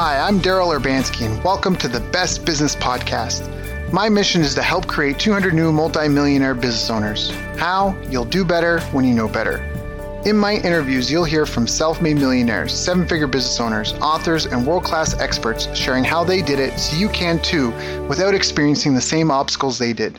Hi, I'm Daryl Urbanski, and welcome to the Best Business Podcast. My mission is to help create 200 new multimillionaire business owners. How? You'll do better when you know better. In my interviews, you'll hear from self made millionaires, seven figure business owners, authors, and world class experts sharing how they did it so you can too without experiencing the same obstacles they did.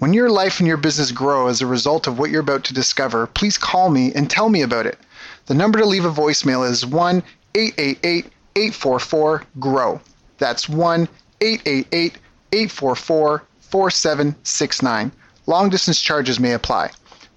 When your life and your business grow as a result of what you're about to discover, please call me and tell me about it. The number to leave a voicemail is 1 888 844 GROW. That's 1 888 844 4769. Long distance charges may apply.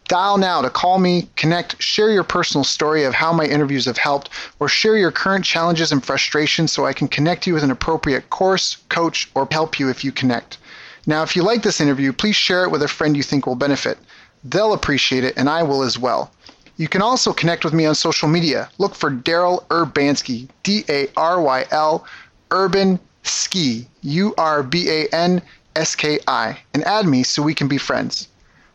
Dial now to call me, connect, share your personal story of how my interviews have helped, or share your current challenges and frustrations so I can connect you with an appropriate course, coach, or help you if you connect. Now, if you like this interview, please share it with a friend you think will benefit. They'll appreciate it, and I will as well. You can also connect with me on social media. Look for Daryl Urbanski, D A R Y L, Urban Ski, U R B A N S K I, and add me so we can be friends.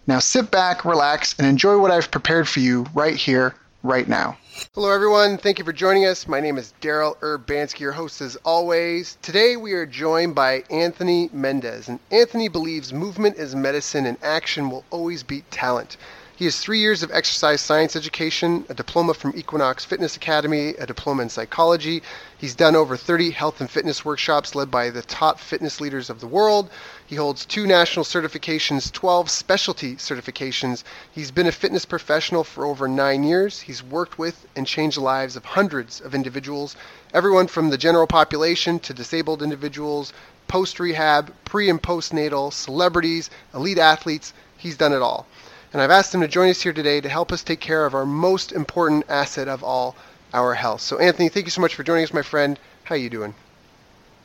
Now sit back, relax, and enjoy what I've prepared for you right here, right now. Hello, everyone. Thank you for joining us. My name is Daryl Urbanski, your host as always. Today we are joined by Anthony Mendez, and Anthony believes movement is medicine and action will always beat talent. He has three years of exercise science education, a diploma from Equinox Fitness Academy, a diploma in psychology. He's done over 30 health and fitness workshops led by the top fitness leaders of the world. He holds two national certifications, 12 specialty certifications. He's been a fitness professional for over nine years. He's worked with and changed the lives of hundreds of individuals, everyone from the general population to disabled individuals, post rehab, pre and postnatal, celebrities, elite athletes. He's done it all and I've asked him to join us here today to help us take care of our most important asset of all, our health. So, Anthony, thank you so much for joining us, my friend. How you doing?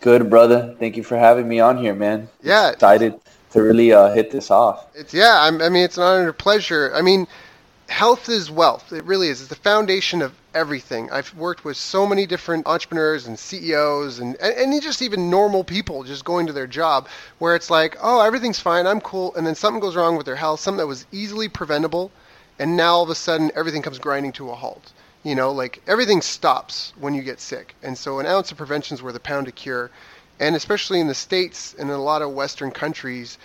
Good, brother. Thank you for having me on here, man. Yeah, excited to really uh, hit this off. It's yeah. I'm, I mean, it's an honor and a pleasure. I mean, health is wealth. It really is. It's the foundation of everything. I've worked with so many different entrepreneurs and CEOs and, and, and just even normal people just going to their job where it's like, oh, everything's fine, I'm cool, and then something goes wrong with their health, something that was easily preventable, and now all of a sudden everything comes grinding to a halt. You know, like everything stops when you get sick. And so an ounce of prevention is worth a pound of cure. And especially in the States and in a lot of Western countries,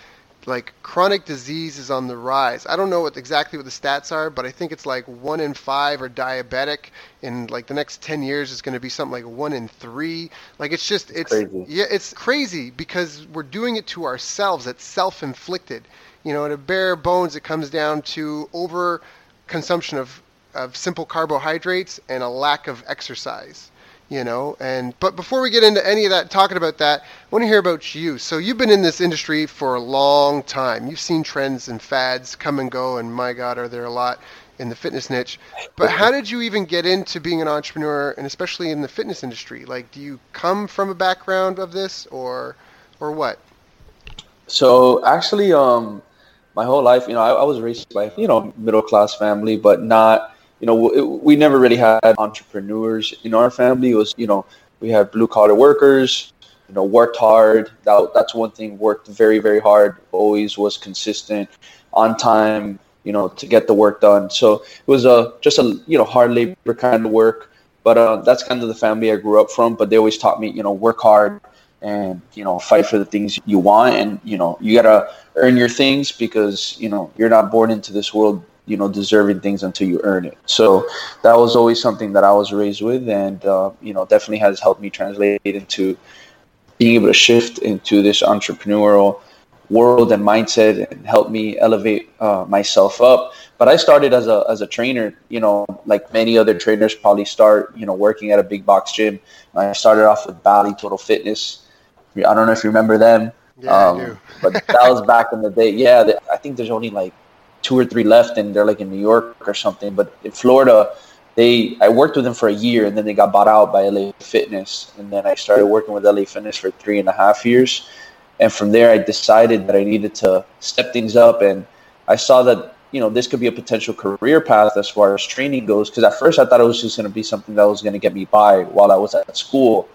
like chronic disease is on the rise. I don't know what exactly what the stats are, but I think it's like one in five are diabetic. In like the next ten years, it's going to be something like one in three. Like it's just it's crazy. yeah, it's crazy because we're doing it to ourselves. It's self-inflicted. You know, at a bare bones, it comes down to over consumption of of simple carbohydrates and a lack of exercise you know and but before we get into any of that talking about that i want to hear about you. So you've been in this industry for a long time. You've seen trends and fads come and go and my god are there a lot in the fitness niche. But how did you even get into being an entrepreneur and especially in the fitness industry? Like do you come from a background of this or or what? So actually um my whole life you know i, I was raised by you know middle class family but not you know, it, we never really had entrepreneurs in our family. It was, you know, we had blue collar workers, you know, worked hard. That, that's one thing, worked very, very hard, always was consistent, on time, you know, to get the work done. So it was a, just a, you know, hard labor kind of work. But uh, that's kind of the family I grew up from. But they always taught me, you know, work hard and, you know, fight for the things you want. And, you know, you got to earn your things because, you know, you're not born into this world you know deserving things until you earn it. So that was always something that i was raised with and uh, you know definitely has helped me translate into being able to shift into this entrepreneurial world and mindset and help me elevate uh, myself up. But i started as a as a trainer you know like many other trainers probably start you know working at a big box gym. I started off with bally total fitness. I don't know if you remember them. Yeah, um, I do. but that was back in the day. Yeah i think there's only like two or three left and they're like in New York or something. But in Florida, they I worked with them for a year, and then they got bought out by LA Fitness, and then I started working with LA Fitness for three and a half years, and from there I decided that I needed to step things up, and I saw that you know this could be a potential career path as far as training goes. Because at first I thought it was just going to be something that was going to get me by while I was at school,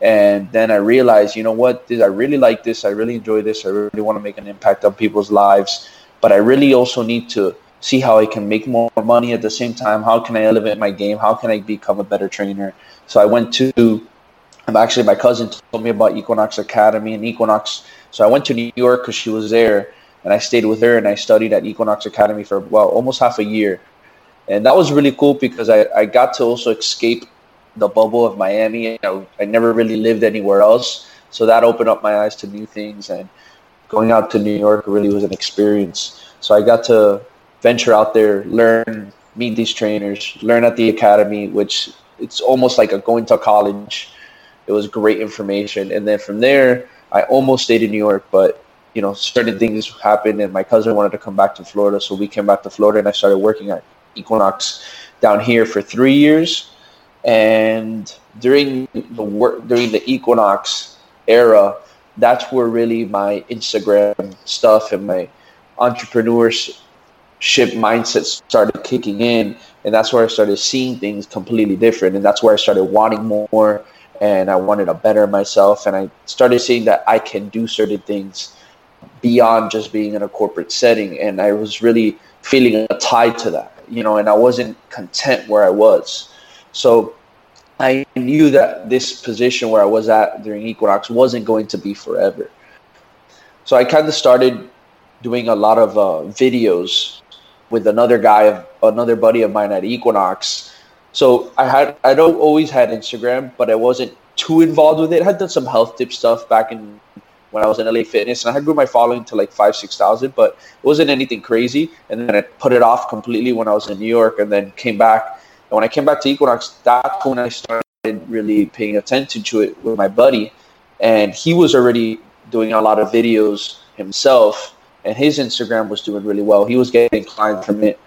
and then I realized, you know what, I really like this, I really enjoy this, I really want to make an impact on people's lives, but I really also need to see how I can make more money at the same time. How can I elevate my game? How can I become a better trainer? So I went to, I'm actually, my cousin told me about Equinox Academy and Equinox. So I went to New York because she was there and I stayed with her and I studied at Equinox Academy for, well, almost half a year. And that was really cool because I, I got to also escape the bubble of Miami. I, I never really lived anywhere else. So that opened up my eyes to new things. And going out to New York really was an experience. So I got to venture out there, learn, meet these trainers, learn at the academy, which it's almost like a going to college. It was great information, and then from there, I almost stayed in New York, but you know, certain things happened, and my cousin wanted to come back to Florida, so we came back to Florida, and I started working at Equinox down here for three years. And during the work during the Equinox era, that's where really my Instagram stuff and my entrepreneurship mindset started kicking in. And that's where i started seeing things completely different. And that's where i started wanting more. And i wanted to better myself. And i started seeing that i can do certain things beyond just being in a corporate setting. And i was really feeling a tie to that you know and i wasn't content where i was. So i knew that this position where i was at during equinox wasn't going to be forever so i kind of started doing a lot of uh, videos with another guy, another buddy of mine at Equinox. So I had I don't always had Instagram, but I wasn't too involved with it. I had done some health tip stuff back in when I was in LA Fitness, and I had grew my following to like five six thousand, but it wasn't anything crazy. And then I put it off completely when I was in New York, and then came back. And when I came back to Equinox, that's when I started really paying attention to it with my buddy, and he was already doing a lot of videos himself and his Instagram was doing really well. He was getting clients from it,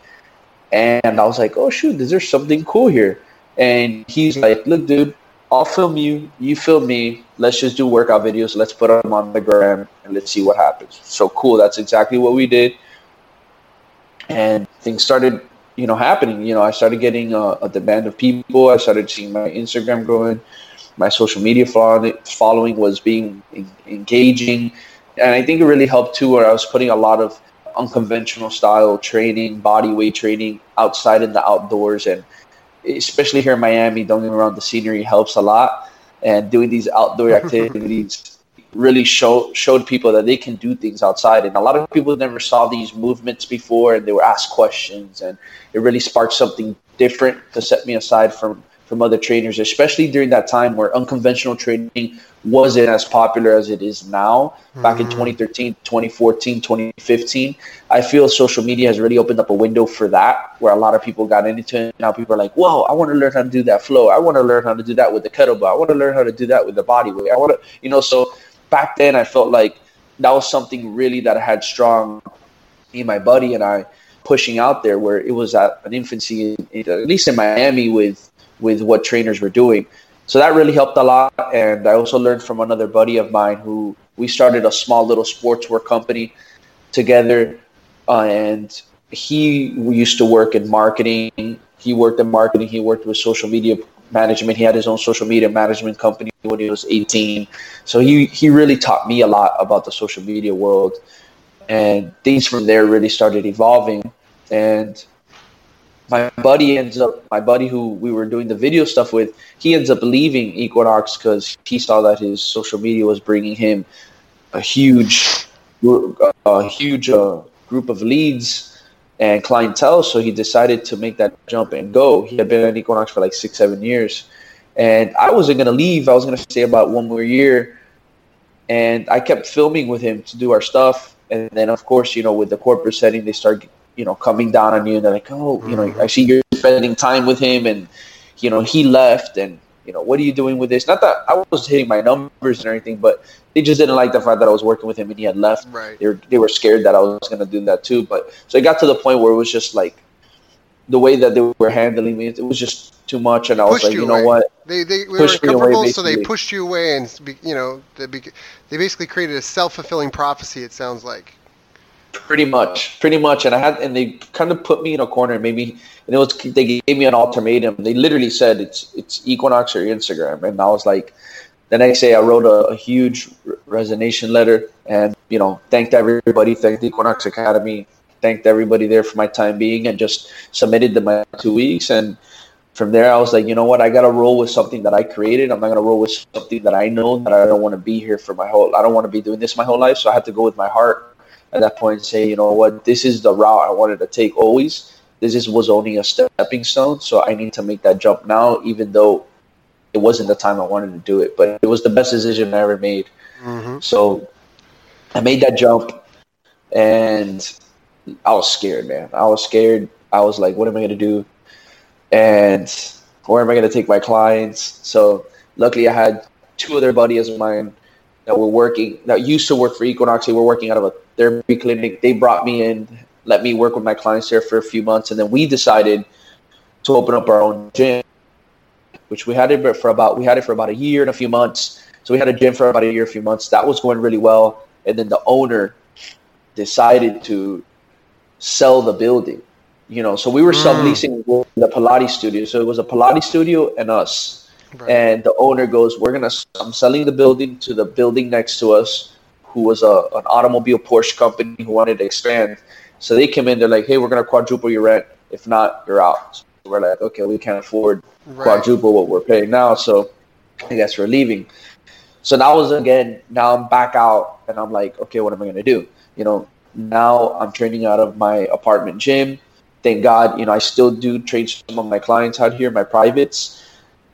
and I was like, "Oh shoot, is there something cool here?" And he's like, "Look, dude, I'll film you. You film me. Let's just do workout videos. Let's put them on the gram and let's see what happens." So cool. That's exactly what we did, and things started, you know, happening. You know, I started getting a, a demand of people. I started seeing my Instagram growing. My social media following was being engaging and I think it really helped too, where I was putting a lot of unconventional style training, body weight training outside in the outdoors, and especially here in Miami, don't get me wrong, the scenery helps a lot, and doing these outdoor activities really show, showed people that they can do things outside. And a lot of people never saw these movements before, and they were asked questions, and it really sparked something different to set me aside from from other trainers, especially during that time where unconventional training wasn't as popular as it is now. Back mm-hmm. in 2013, 2014, 2015, I feel social media has really opened up a window for that, where a lot of people got into it. Now people are like, "Whoa, I want to learn how to do that flow. I want to learn how to do that with the kettlebell. I want to learn how to do that with the body weight. I want to, you know." So back then, I felt like that was something really that I had strong. Me, my buddy, and I pushing out there, where it was at an infancy, at least in Miami, with with what trainers were doing. So that really helped a lot. And I also learned from another buddy of mine who we started a small little sportswear company together. Uh, and he used to work in marketing. He worked in marketing. He worked with social media management. He had his own social media management company when he was 18. So he, he really taught me a lot about the social media world. And things from there really started evolving. And my buddy ends up my buddy who we were doing the video stuff with he ends up leaving equinox because he saw that his social media was bringing him a huge a huge uh, group of leads and clientele so he decided to make that jump and go. He had been at equinox for like six seven years. And i wasn't going to leave. I was going to stay about one more year. And i kept filming with him to do our stuff. And then of course you know with the corporate setting they start you know, coming down on you. And they're like, oh, you know, I see you're spending time with him. And, you know, he left. And, you know, what are you doing with this? Not that I was hitting my numbers and everything, but they just didn't like the fact that I was working with him and he had left. Right. They were, they were scared that I was going to do that too. But so it got to the point where it was just like, the way that they were handling me, it was just too much, and I was like, you, you know what? They they were comfortable, away, so they pushed you away, and you know they, they basically created a self fulfilling prophecy. It sounds like. Pretty much, pretty much, and I had, and they kind of put me in a corner, and made me, and it was they gave me an ultimatum. They literally said it's it's Equinox or Instagram, and I was like, the next day I wrote a, a huge resignation letter, and you know, thanked everybody, thanked the Equinox Academy, thanked everybody there for my time being, and just submitted them my two weeks, and from there I was like, you know what, I gotta roll with something that I created. I'm not gonna roll with something that I know that I don't want to be here for my whole. I don't want to be doing this my whole life, so I had to go with my heart at that point and say, you know what, this is the route I wanted to take always. This is, was only a stepping stone, so I need to make that jump now, even though it wasn't the time I wanted to do it. But it was the best decision I ever made. Mm-hmm. So I made that jump, and I was scared, man. I was scared. I was like, what am I going to do? And where am I going to take my clients? So luckily, I had two other buddies of mine that were working that used to work for Equinox. They were working out of a therapy clinic. They brought me in, let me work with my clients there for a few months, and then we decided to open up our own gym, which we had it for about we had it for about a year and a few months. So we had a gym for about a year, a few months. That was going really well, and then the owner decided to sell the building. You know, so we were mm. subleasing the Pilates studio. So it was a Pilates studio and us Right. And the owner goes, "We're gonna. I'm selling the building to the building next to us, who was a an automobile Porsche company who wanted to expand. So they came in. They're like, "Hey, we're gonna quadruple your rent. If not, you're out." We're like, "Okay, we can't afford right. quadruple what we're paying now, so I guess we're leaving." So now was again. Now I'm back out, and I'm like, "Okay, what am I gonna do?" You know, now I'm training out of my apartment gym. Thank God, you know, I still do train some of my clients out here, my privates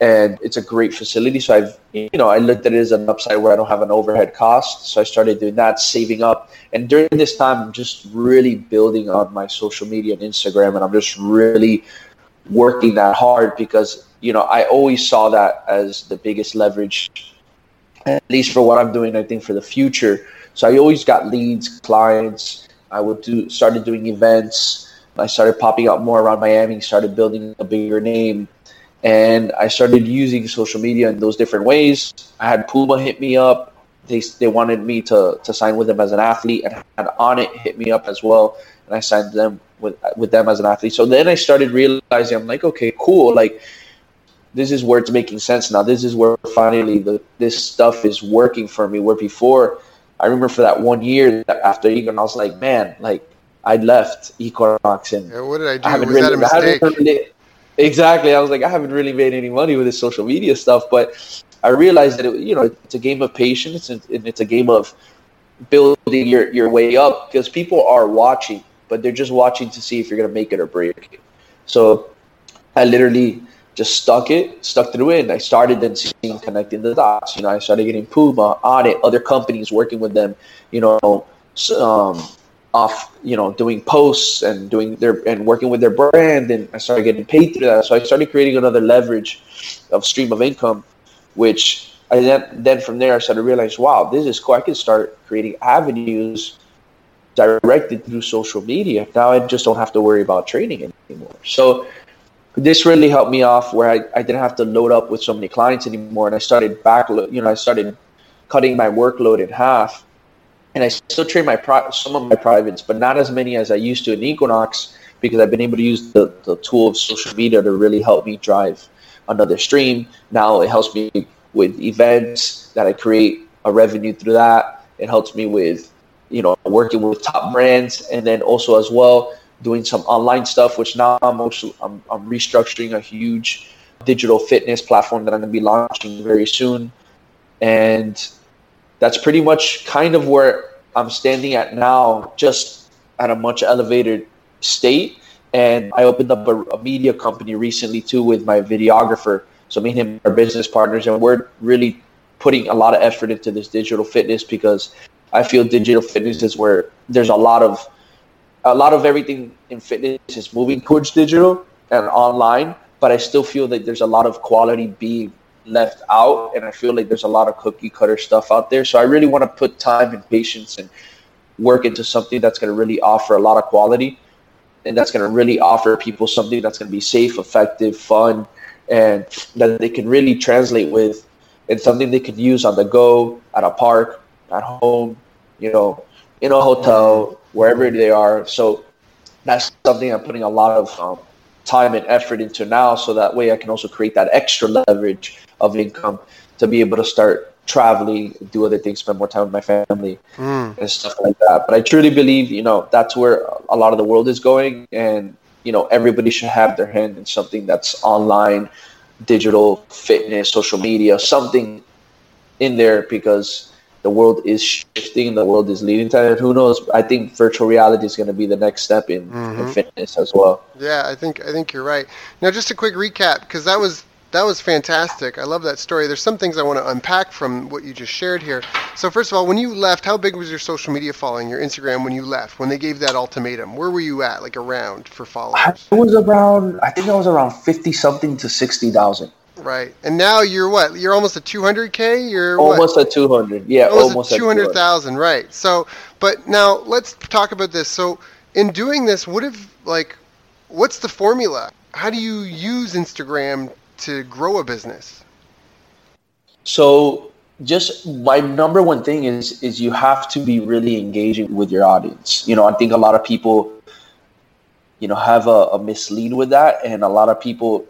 and it's a great facility. So I've, you know, I looked at it as an upside where I don't have an overhead cost. So I started doing that, saving up. And during this time, I'm just really building on my social media and Instagram, and I'm just really working that hard because, you know, I always saw that as the biggest leverage, at least for what I'm doing, I think for the future. So I always got leads, clients. I would do, started doing events. I started popping up more around Miami, started building a bigger name and I started using social media in those different ways. I had Puma hit me up. They, they wanted me to, to sign with them as an athlete, and had Onnit hit me up as well, and I signed them with with them as an athlete. So then I started realizing I'm like, okay, cool, like this is where it's making sense now. This is where finally the this stuff is working for me. Where before, I remember for that one year after Egon, I was like, man, like I left Equinox and yeah, what did I do? I was really, that a mistake? Really, Exactly. I was like, I haven't really made any money with this social media stuff, but I realized that it, you know it's a game of patience and it's a game of building your, your way up because people are watching, but they're just watching to see if you're gonna make it or break it. So I literally just stuck it, stuck through it, and I started then seeing connecting the dots. You know, I started getting Puma, Onnit, other companies working with them. You know, um, off, you know, doing posts and doing their and working with their brand, and I started getting paid through that. So I started creating another leverage of stream of income, which I then then from there I started realizing, wow, this is cool. I can start creating avenues directed through social media. Now I just don't have to worry about training anymore. So this really helped me off where I, I didn't have to load up with so many clients anymore, and I started back, you know, I started cutting my workload in half and I still train my pri- some of my privates, but not as many as I used to in Equinox because I've been able to use the, the tool of social media to really help me drive another stream. Now it helps me with events that I create a revenue through that. It helps me with you know working with top brands, and then also as well doing some online stuff. Which now I'm also I'm, I'm restructuring a huge digital fitness platform that I'm going to be launching very soon, and that's pretty much kind of where I'm standing at now, just at a much elevated state. And I opened up a, a media company recently too with my videographer. So me and him are business partners, and we're really putting a lot of effort into this digital fitness because I feel digital fitness is where there's a lot of a lot of everything in fitness is moving towards digital and online, but I still feel that there's a lot of quality being left out and i feel like there's a lot of cookie cutter stuff out there. So i really want to put time and patience and work into something that's going to really offer a lot of quality and that's going to really offer people something that's going to be safe, effective, fun, and that they can really translate with, and something they can use on the go, at a park, at home, you know, in a hotel, wherever they are. So that's something I'm putting a lot of um, time and effort into now, so that way I can also create that extra leverage of income to be able to start traveling, do other things, spend more time with my family, mm. and stuff like that. But I truly believe, you know, that's where a lot of the world is going, and you know, everybody should have their hand in something that's online, digital, fitness, social media, something in there because the world is shifting, the world is leading to it. Who knows? I think virtual reality is going to be the next step in, mm-hmm. in fitness as well. Yeah, I think I think you're right. Now, just a quick recap because that was that was fantastic. I love that story. There's some things I want to unpack from what you just shared here. So first of all, when you left, how big was your social media following, your Instagram when you left? When they gave that ultimatum, where were you at, like around for followers? I was around. I think I was around fifty something to sixty thousand. Right. And now you're what? You're almost at 200k. You're almost what? at 200. Yeah, almost, almost at 200,000. Right. So, but now let's talk about this. So, in doing this, what if like, what's the formula? How do you use Instagram to grow a business? So, just my number one thing is is you have to be really engaging with your audience. You know, I think a lot of people, you know, have a, a mislead with that, and a lot of people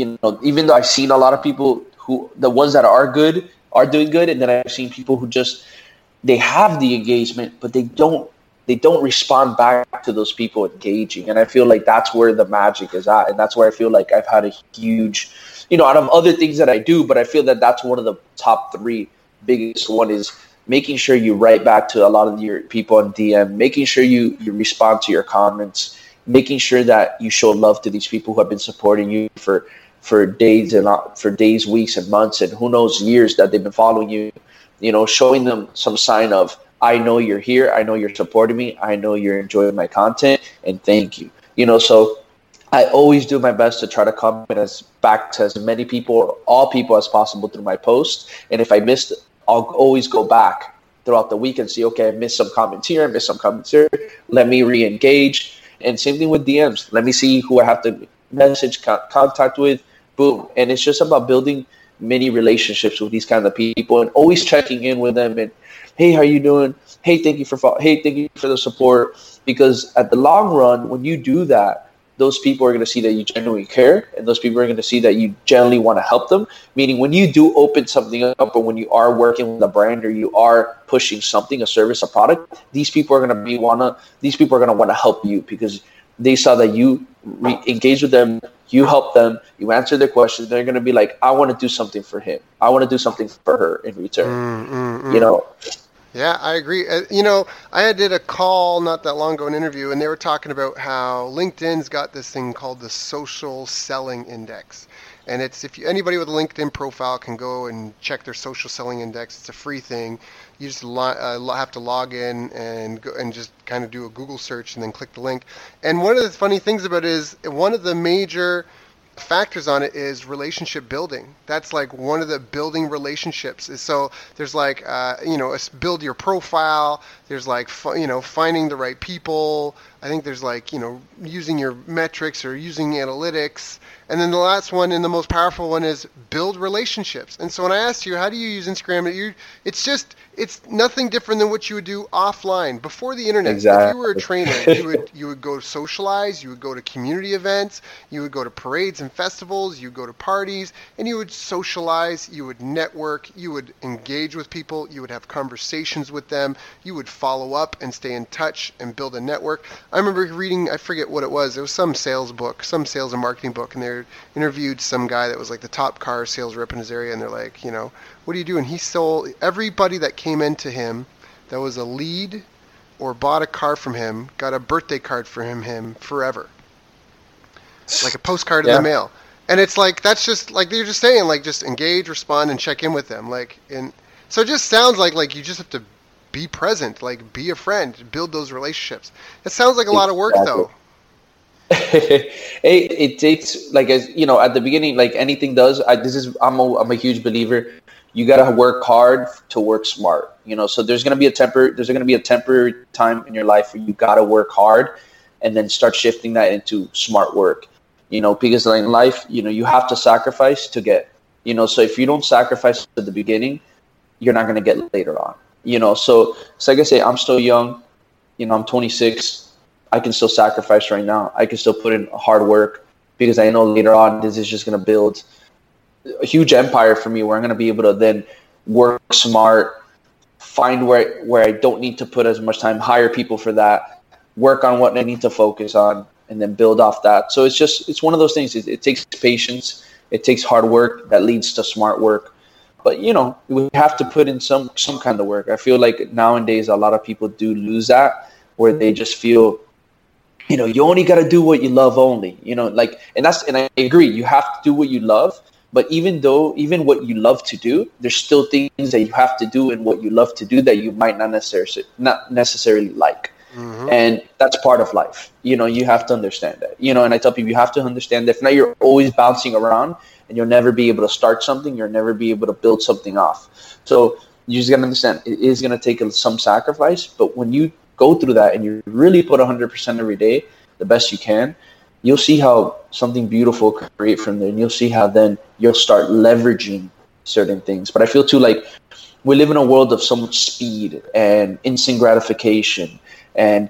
you know, even though I've seen a lot of people who the ones that are good are doing good, and then I've seen people who just they have the engagement, but they don't they don't respond back to those people engaging, and I feel like that's where the magic is at, and that's where I feel like I've had a huge, you know, out of other things that I do, but I feel that that's one of the top three biggest one is making sure you write back to a lot of your people on DM, making sure you you respond to your comments, making sure that you show love to these people who have been supporting you for for days and uh, for days, weeks, and months, and who knows years that they've been following you. You know, showing them some sign of I know you're here, I know you're supporting me, I know you're enjoying my content, and thank you. You know, so I always do my best to try to comment as back to as many people, or all people as possible through my post. And if I missed, I'll always go back throughout the week and see, okay, I missed some comments here, I missed some comments here. Let me re-engage. And same thing with DMs. Let me see who I have to message contact with boom. And it's just about building many relationships with these kind of people and always checking in with them and hey, how you doing? Hey, thank you for hey, thank you for the support. Because at the long run, when you do that, those people are going to see that you genuinely care, and those people are going to see that you genuinely want to help them. Meaning, when you do open something up, or when you are working with a brand, or you are pushing something, a service, a product, these people are going to be wanna. These people are going to want to help you because they saw that you re- engage with them, you help them, you answer their questions. They're going to be like, I want to do something for him. I want to do something for her in return. Mm, mm, mm. You know. Yeah, I agree. Uh, you know, I did a call not that long ago, an interview, and they were talking about how LinkedIn's got this thing called the Social Selling Index, and it's if you, anybody with a LinkedIn profile can go and check their social selling index. It's a free thing. You just lo- uh, have to log in and go and just kind of do a Google search and then click the link. And one of the funny things about it is one of the major factors on it is relationship building. That's like one of the building relationships. So there's like uh, you know build your profile. There's like you know finding the right people. I think there's like you know using your metrics or using analytics. And then the last one and the most powerful one is build relationships. And so when I asked you, how do you use Instagram? It's just it's nothing different than what you would do offline before the internet. Exactly. If you were a trainer, you would you would go socialize, you would go to community events, you would go to parades and festivals, you would go to parties, and you would socialize, you would network, you would engage with people, you would have conversations with them, you would follow up and stay in touch and build a network. I remember reading, I forget what it was. It was some sales book, some sales and marketing book, and they interviewed some guy that was like the top car sales rep in his area, and they're like, you know, what do you do? And he sold everybody that came into him that was a lead or bought a car from him, got a birthday card for him, him forever, like a postcard yeah. in the mail. And it's like that's just like they're just saying like just engage, respond, and check in with them. Like and so it just sounds like like you just have to be present, like be a friend, build those relationships. It sounds like a lot of work though. it, it takes like as you know at the beginning like anything does I, this is I'm a, I'm a huge believer you got to work hard to work smart you know so there's going to be a temper there's going to be a temporary time in your life where you got to work hard and then start shifting that into smart work. You know, because in life, you know, you have to sacrifice to get. You know, so if you don't sacrifice at the beginning, you're not going to get later on. You know, so, so like I say, I'm still young. You know, I'm 26. I can still sacrifice right now. I can still put in hard work because I know later on this is just going to build a huge empire for me where I'm going to be able to then work smart, find where where I don't need to put as much time, hire people for that, work on what I need to focus on, and then build off that. So it's just it's one of those things. It, it takes patience, it takes hard work that leads to smart work. But you know, we have to put in some some kind of work. I feel like nowadays a lot of people do lose that, where they just feel you know you only got to do what you love only you know like and that's and i agree you have to do what you love but even though, even what you love to do, there's still things that you have to do in what you love to do that you might not necessarily not necessarily like. Mm-hmm. And that's part of life. You know, you have to understand that. You know, and I tell people you have to understand that if not, you're always bouncing around and you'll never be able to start something. You'll never be able to build something off. So you just gotta understand it is gonna take some sacrifice. But when you go through that and you really put 100% every day, the best you can, you'll see how something beautiful create from there and you'll see how then you'll start leveraging certain things. But i feel too like we live in a world of so much speed and instant gratification and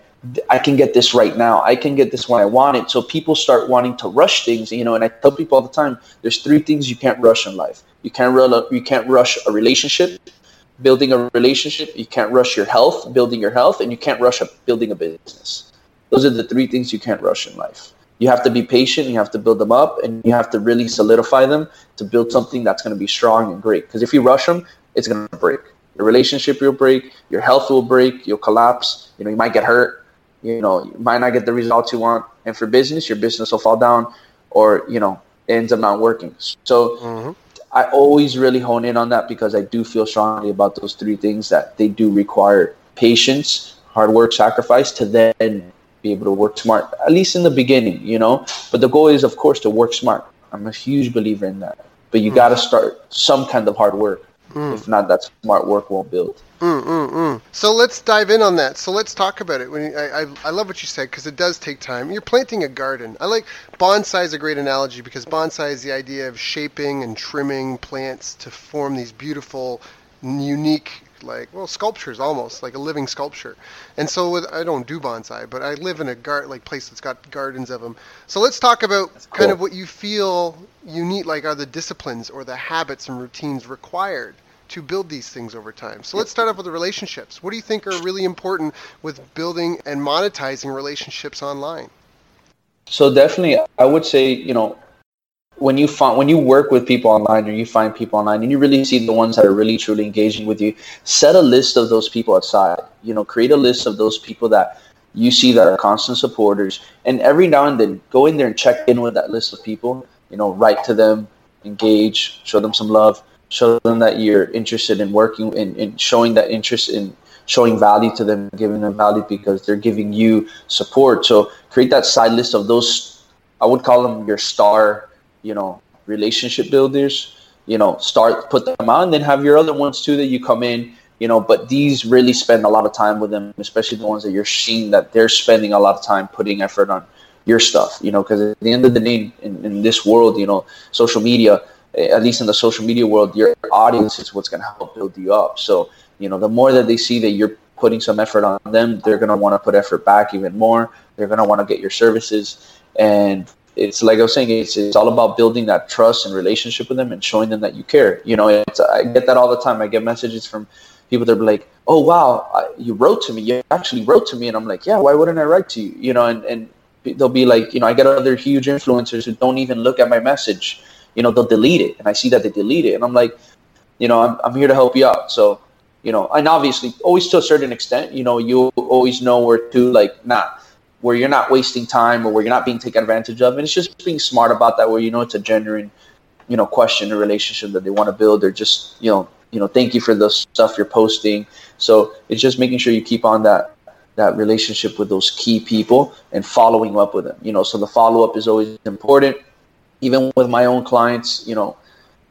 i can get this right now. I can get this when i want it. So people start wanting to rush things you know and i tell people all the time there's three things you can't rush in life. You can't you can't rush a relationship building a relationship. You can't rush your health building your health and you can't rush a, building a business. Those are the three things you can't rush in life you have to be patient you have to build them up and you have to really solidify them to build something that's going to be strong and great. Because if you rush them it's going to break. Your relationship will break your health will break you'll collapse you know you might get hurt you know you might not get the results you want. And for business your business will fall down or you know it ends up not working. So mm-hmm. i always really hone in on that because i do feel strongly about those three things that they do require patience hard work sacrifice to then be able to work smart, at least in the beginning, you know. But the goal is, of course, to work smart. I'm a huge believer in that. But you mm. got to start some kind of hard work. Mm. If not, that smart work won't build. Mm, mm, mm. So let's dive in on that. So let's talk about it. When I, I, I love what you said because it does take time. You're planting a garden. I like bonsai is a great analogy because bonsai is the idea of shaping and trimming plants to form these beautiful, unique like well sculptures almost like a living sculpture. And so with i don't do bonsai but i live in a gar- like place that's got gardens of them so let's talk about cool. kind of what you feel you need like are the disciplines or the habits and routines required to build these things over time. So let's start off with the relationships. What do you think are really important with building and monetizing relationships online? So definitely i would say you know when you find when you work with people online or you find people online and you really see the ones that are really truly engaging with you set a list of those people aside. You know create a list of those people that you see that are constant supporters. And every now and then go in there and check in with that list of people you know write to them engage show them some love show them that you're interested in working in, in showing that interest in showing value to them giving them value because they're giving you support. So create that side list of those i would call them your star you know relationship builders you know start put them on then have your other ones too that you come in you know but these really spend a lot of time with them especially the ones that you're seeing that they're spending a lot of time putting effort on your stuff you know because at the end of the day in, in this world you know social media eh, at least in the social media world your audience is what's going to help build you up. So you know the more that they see that you're putting some effort on them they're going to want to put effort back even more. They're going to want to get your services. And it's like I was saying, it's, it's all about building that trust and relationship with them and showing them that you care. You know, it's, I get that all the time. I get messages from people that are like, "Oh wow, you wrote to me. You actually wrote to me," and I'm like, "Yeah, why wouldn't I write to you?" You know, and and they'll be like, you know, I get other huge influencers who don't even look at my message. You know, they'll delete it, and I see that they delete it, and I'm like, you know, I'm I'm here to help you out. So, you know, and obviously, always to a certain extent, you know, you always know where to like, nah where you're not wasting time or where you're not being taken advantage of. And it's just being smart about that, where you know it's a genuine, you know, question or relationship that they want to build, or just you know, you know, thank you for the stuff you're posting. So it's just making sure you keep on that that relationship with those key people and following up with them. You know, so the follow up is always important. Even with my own clients, you know,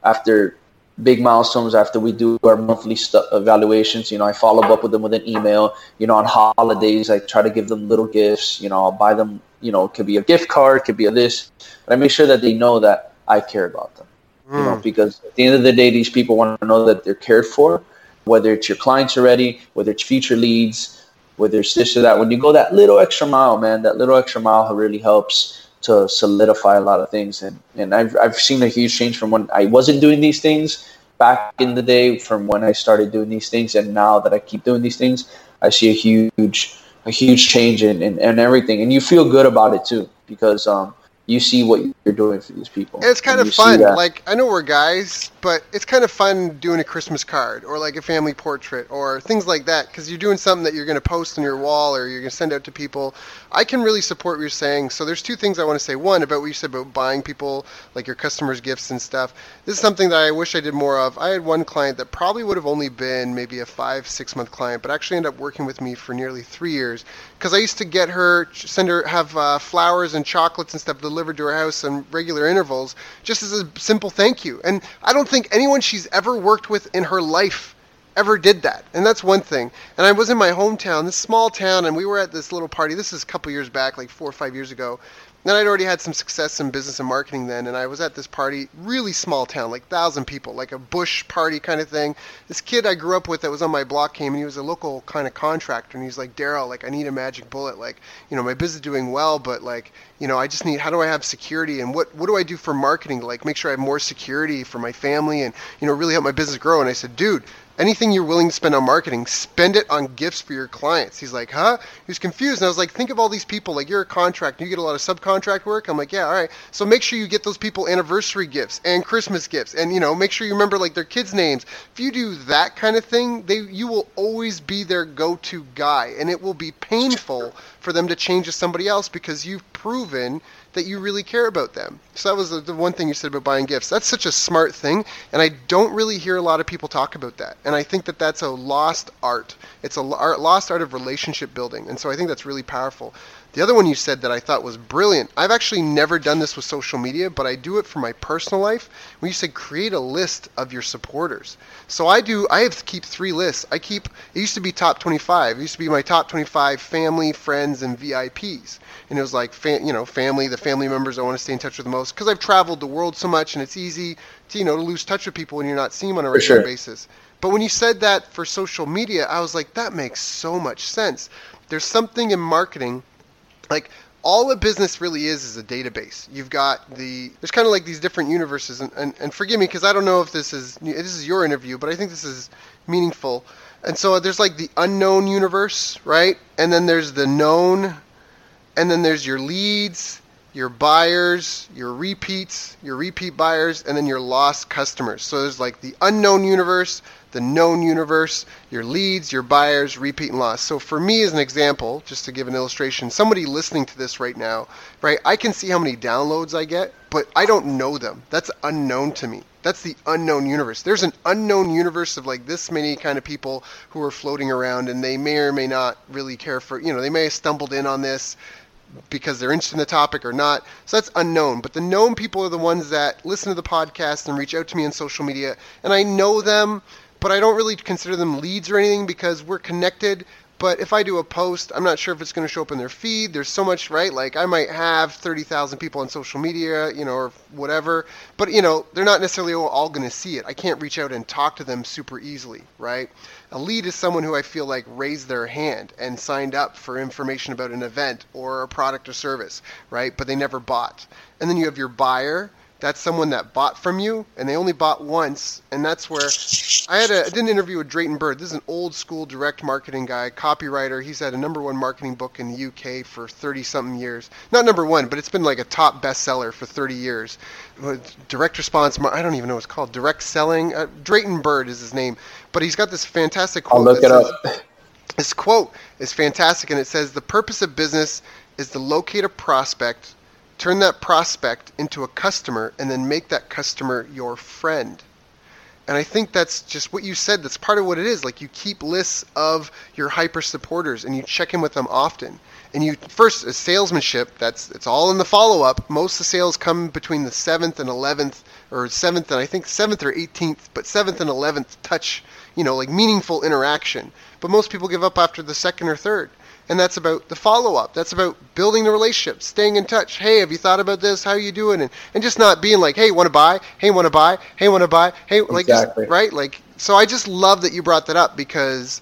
after big milestones after we do our monthly stu- evaluations. You know, I follow up with them with an email. You know, on holidays, I try to give them little gifts. You know, I'll buy them. You know, it could be a gift card, it could be a this. But I make sure that they know that I care about them. Mm. You know, hmm. because at the end of the day, these people want to know that they're cared for. Whether it's your clients already, whether it's future leads, whether it's this or that. When you go that little extra mile, man, that little extra mile really helps to solidify a lot of things. And, and I've, I've seen a huge change from when I wasn't doing these things back in the day from when I started doing these things. And now that I keep doing these things, I see a huge, a huge change in, in everything. And you feel good about it too, because, um, you see what you're doing for these people. it's kind of fun. Like I know we're guys, but it's kind of fun doing a Christmas card or like a family portrait or things like that because you're doing something that you're going to post on your wall or you're going to send out to people. I can really support what you're saying. So there's two things I want to say. One about what you said about buying people like your customers gifts and stuff. This is something that I wish I did more of. I had one client that probably would have only been maybe a five six month client, but actually ended up working with me for nearly three years because I used to get her send her have uh, flowers and chocolates and stuff delivered to her house on regular intervals just as a simple thank you. And I don't think anyone she's ever worked with in her life ever did that. And that's one thing. And I was in my hometown, this small town, and we were at this little party. This is a couple years back, like four or five years ago. And I'd already had some success in business and marketing then, and I was at this party, really small town, like thousand people, like a bush party kind of thing. This kid I grew up with that was on my block came, and he was a local kind of contractor, and he's like, Daryl, like I need a magic bullet, like you know my business is doing well, but like you know I just need, how do I have security, and what what do I do for marketing, like make sure I have more security for my family, and you know really help my business grow. And I said, dude, anything you're willing to spend on marketing, spend it on gifts for your clients. He's like, huh? He was confused. And I was like, think of all these people. Like, you're a contractor. You get a lot of subcontract work. I'm like, yeah, all right. So make sure you get those people anniversary gifts and Christmas gifts. And, you know, make sure you remember, like, their kids' names. If you do that kind of thing, they you will always be their go-to guy. And it will be painful for them to change to somebody else because you've proven – that you really care about them. So that was the, the, one thing you said about buying gifts. That's such a smart thing, and I don't really hear a lot of people talk about that. And I think that that's a lost art. It's a lost art of relationship building, and so I think that's really powerful. The other one you said that I thought was brilliant. I've actually never done this with social media, but I do it for my personal life. When you said create a list of your supporters. So I do I have to keep three lists. I keep it used to be top 25. It used to be my top 25 family, friends and VIPs. And it was like fa- you know, family, the family members I want to stay in touch with the most because I've traveled the world so much and it's easy to you know to lose touch with people when you're not seeing them on a regular sure. basis. But when you said that for social media, I was like that makes so much sense. There's something in marketing like all a business really is is a database. You've got the there's kind of like these different universes, and, and, and forgive me because I don't know if this is this is your interview, but I think this is meaningful. And so there's like the unknown universe, right? And then there's the known, and then there's your leads, your buyers, your repeats, your repeat buyers, and then your lost customers. So there's like the unknown universe, the known universe, your leads, your buyers, repeat and loss. So for me as an example, just to give an illustration, somebody listening to this right now, right, I can see how many downloads I get, but I don't know them. That's unknown to me. That's the unknown universe. There's an unknown universe of like this many kind of people who are floating around and they may or may not really care for, you know, they may have stumbled in on this because they're interested in the topic or not. So that's unknown. But the known people are the ones that listen to the podcast and reach out to me on social media. And I know them but I don't really consider them leads or anything because we're connected. But if I do a post, I'm not sure if it's going to show up in their feed. There's so much, right? Like I might have 30,000 people on social media, you know, or whatever. But you know, they're not necessarily all going to see it. I can't reach out and talk to them super easily, right? A lead is someone who I feel like raised their hand and signed up for information about an event or a product or service, right? But they never bought. And then you have your buyer, that's someone that bought from you and they only bought once and that's where i had a I did an interview with drayton bird. This is an old school direct marketing guy copywriter. He's had a number one marketing book in the uk for 30 something years. Not number one but it's been like a top bestseller for 30 years. Direct response i don't even know what it's called direct selling? Uh, drayton bird is his name but he's got this fantastic quote i'll look it up. this quote is fantastic and it says the purpose of business is to locate a prospect turn that prospect into a customer and then make that customer your friend. And I think that's just what you said. That's part of what it is. Like you keep lists of your hyper supporters and you check in with them often. And you first a salesmanship. That's it's all in the follow up. Most of the sales come between the seventh and eleventh, or seventh and I think seventh or eighteenth, but seventh and eleventh touch. You know, like meaningful interaction. But most people give up after the second or third and that's about the follow up. That's about building the relationship, staying in touch. Hey, have you thought about this? How are you doing? And and just not being like, hey, want to buy? Hey, want to buy? Hey, want to buy? Hey, like exactly. just, right? Like so, I just love that you brought that up because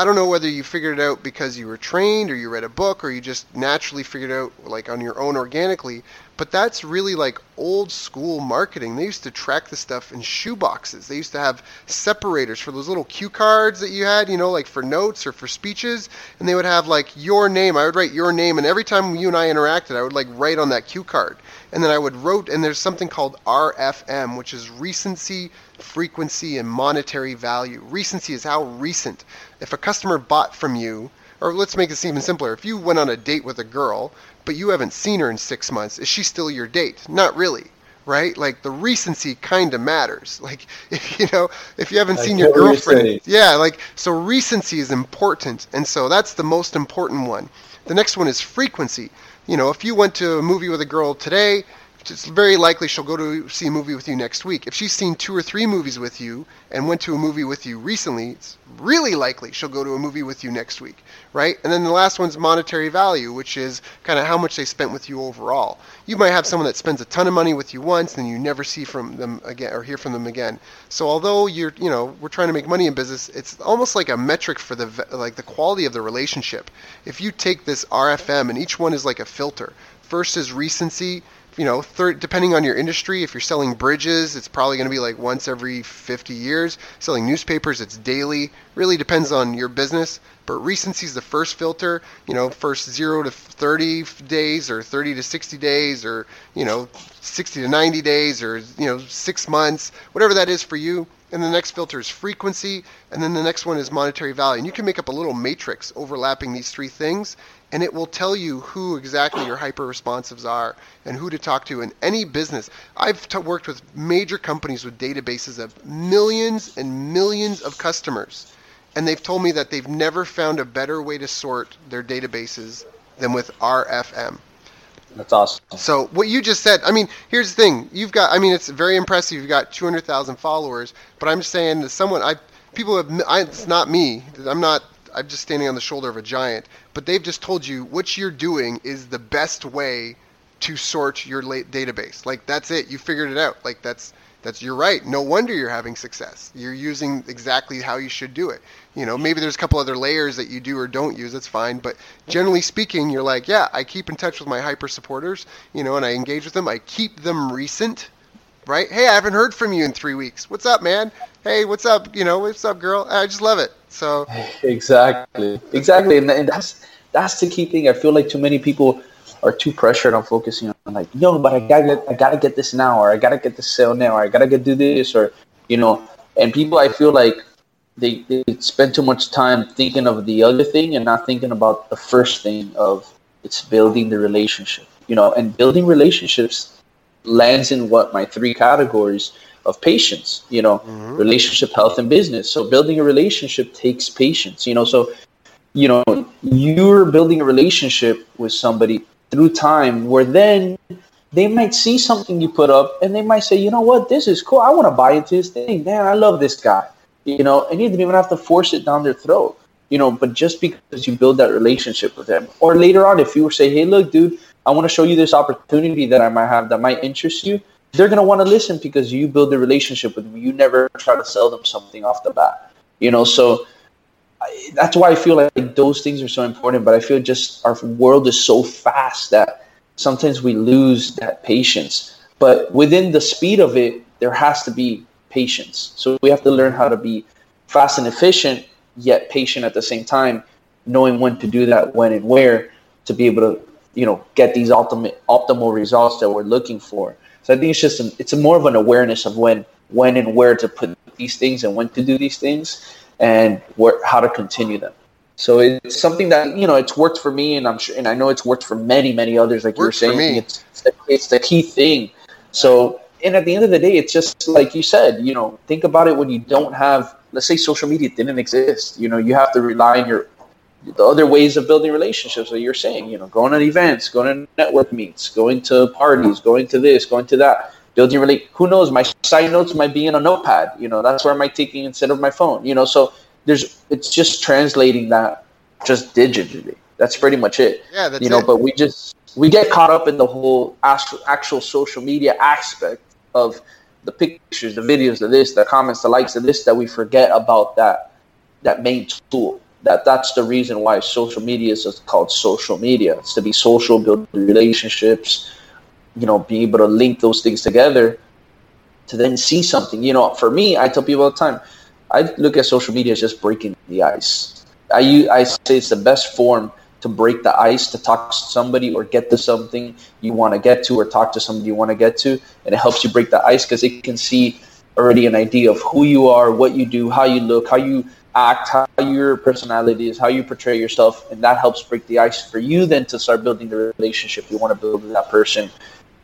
I don't know whether you figured it out because you were trained or you read a book or you just naturally figured it out like on your own organically. But that's really like old school marketing. They used to track the stuff in shoe boxes. They used to have separators for those little cue cards that you had, you know, like for notes or for speeches. And they would have like your name. I would write your name. And every time you and I interacted, I would like write on that cue card. And then I would wrote, and there's something called RFM, which is recency, frequency, and monetary value. Recency is how recent. If a customer bought from you, or let's make this even simpler. If you went on a date with a girl but you haven't seen her in six months, is she still your date? Not really, right? Like the recency kind of matters. Like if you know if you haven't I seen your girlfriend, yeah, like so recency is important, and so that's the most important one. The next one is frequency. You know, if you went to a movie with a girl today, it's very likely she'll go to see a movie with you next week. If she's seen two or three movies with you and went to a movie with you recently, it's really likely she'll go to a movie with you next week, right? And then the last one's monetary value, which is kind of how much they spent with you overall. You might have someone that spends a ton of money with you once and you never see from them again or hear from them again. So although you're, you know, we're trying to make money in business, it's almost like a metric for the like the quality of the relationship. If you take this RFM and each one is like a filter. First is recency, you know, third, depending on your industry, if you're selling bridges, it's probably going to be like once every 50 years. Selling newspapers, it's daily. Really depends on your business. But recency is the first filter. You know, first zero to 30 days, or 30 to 60 days, or you know, 60 to 90 days, or you know, six months, whatever that is for you. And the next filter is frequency, and then the next one is monetary value. And you can make up a little matrix overlapping these three things, and it will tell you who exactly your hyper responsives are and who to talk to in any business. I've t- worked with major companies with databases of millions and millions of customers, and they've told me that they've never found a better way to sort their databases than with RFM. That's awesome. So what you just said, I mean, here's the thing: you've got, I mean, it's very impressive. You've got 200,000 followers, but I'm saying that someone, I people have, I, it's not me. I'm not I'm just standing on the shoulder of a giant. But they've just told you what you're doing is the best way to sort your database. Like that's it. You figured it out. Like that's that's you're right. No wonder you're having success. You're using exactly how you should do it. You know, maybe there's a couple other layers that you do or don't use. That's fine. But generally speaking, you're like, yeah, I keep in touch with my hyper supporters. You know, and I engage with them. I keep them recent. Right? Hey, I haven't heard from you in three weeks. What's up, man? Hey, what's up? You know, what's up, girl? I just love it. So exactly, exactly, and, and that's that's the key thing. I feel like too many people are too pressured on focusing on like, no, but I gotta get, I gotta get this now, or I gotta get this sale now, or I gotta get do this, or you know. And people, I feel like they, they spend too much time thinking of the other thing and not thinking about the first thing of it's building the relationship, you know. And building relationships lands in what my three categories of patience, you know, mm-hmm. relationship, health, and business. So building a relationship takes patience, you know. So, you know, you're building a relationship with somebody through time where then they might see something you put up and they might say, you know what, this is cool. I want to buy into this thing. Man, I love this guy. You know, and you didn't even have to force it down their throat. You know, but just because you build that relationship with them. Or later on, if you were say, hey, look, dude, I want to show you this opportunity that I might have that might interest you they're going to want to listen because you build a relationship with them. You never try to sell them something off the bat, you know. So I, that's why I feel like those things are so important. But I feel just our world is so fast that sometimes we lose that patience. But within the speed of it, there has to be patience. So we have to learn how to be fast and efficient, yet patient at the same time, knowing when to do that, when and where, to be able to, you know, get these ultimate optimal results that we're looking for. So I think it's just an, it's a more of an awareness of when when and where to put these things and when to do these things and where how to continue them. So it's something that you know it's worked for me, and I'm sure, and I know it's worked for many, many others. Like you were saying, it's it's the key thing. So and at the end of the day, it's just like you said, you know, think about it when you don't have, let's say social media didn't exist. You know, you have to rely on your the other ways of building relationships that you're saying, you know, going to events, going to network meets, going to parties, going to this, going to that, building really who knows, my side notes might be in a notepad, you know, that's where I'm taking instead of my phone, you know, so there's it's just translating that just digitally. That's pretty much it. Yeah, that's you know, it. but we just we get caught up in the whole actual, actual social media aspect of the pictures, the videos, the this, the comments, the likes, the this that we forget about that that main tool. That that's the reason why social media is called social media. It's to be social, build relationships, you know, be able to link those things together to then see something. You know, for me, I tell people all the time, I look at social media as just breaking the ice. I I say it's the best form to break the ice to talk to somebody or get to something you want to get to or talk to somebody you want to get to and it helps you break the ice because it can see already an idea of who you are what you do how you look how you act how your personality is how you portray yourself and that helps break the ice for you then to start building the relationship. You want to build with that person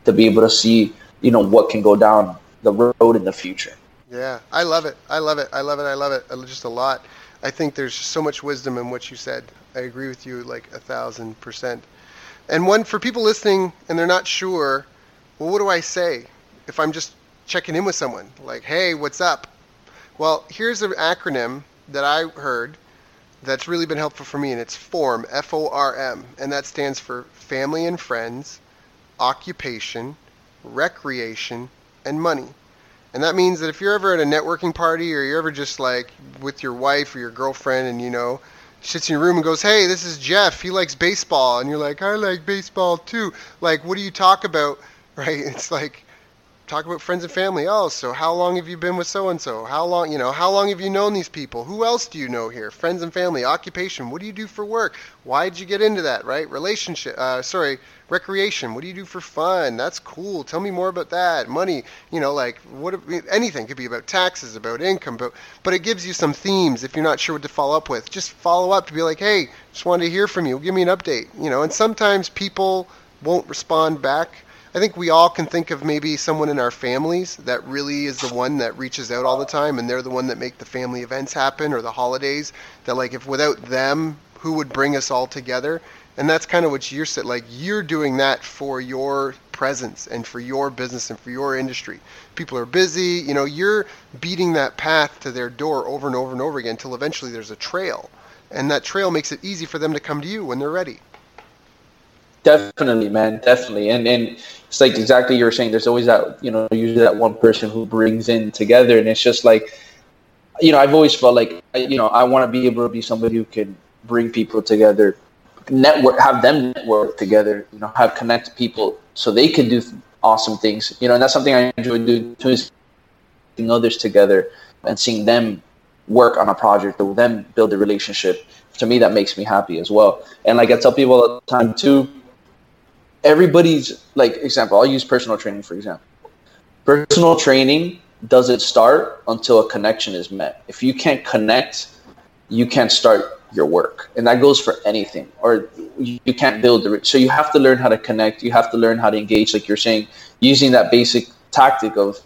to be able to see you know what can go down the road in the future. Yeah i love it. I love it. I love it. I love it uh, just a lot. I think there's so much wisdom in what you said. I agree with you like a thousand percent. And one for people listening and they're not sure, well, what do I say if I'm just checking in with someone? Like, hey, what's up? Well, here's an acronym that I heard that's really been helpful for me, and it's FORM, F O R M, and that stands for family and friends, occupation, recreation, and money. And that means that if you're ever at a networking party or you're ever just like with your wife or your girlfriend and you know, sits in your room and goes, "Hey, this is Jeff. He likes baseball," and you're like, "I like baseball too." Like, what do you talk about? Right? It's like talk about friends and family. Oh, so how long have you been with so and so? How long, you know, how long have you known these people? Who else do you know here? Friends and family, occupation. What do you do for work? Why did you get into that? Right? Relationship. Uh, sorry, recreation. What do you do for fun? That's cool. Tell me more about that. Money. You know, like what? Anything could be about taxes, about income, but but it gives you some themes if you're not sure what to follow up with. Just follow up to be like, hey, just wanted to hear from you. Give me an update. You know, and sometimes people won't respond back I think we all can think of maybe someone in our families that really is the one that reaches out all the time and they're the one that make the family events happen or the holidays that like if without them who would bring us all together? And that's kind of what you're saying like you're doing that for your presence and for your business and for your industry. People are busy you know you're beating that path to their door over and over and over again until eventually there's a trail and that trail makes it easy for them to come to you when they're ready. Definitely, man, definitely, and and it's like exactly you were saying. There's always that you know usually that one person who brings in together, and it's just like you know I've always felt like you know I want to be able to be somebody who can bring people together, network, have them network together, you know, have connect people so they can do awesome things, you know, and that's something I enjoy doing, putting others together and seeing them work on a project or them build a relationship. To me, that makes me happy as well. And like I tell people all the time too, everybody's like example. I'll use personal training for example. Personal training doesn't start until a connection is met. If you can't connect, you can't start your work, and that goes for anything. Or you can't build the. So you have to learn how to connect. You have to learn how to engage, like you're saying, using that basic tactic of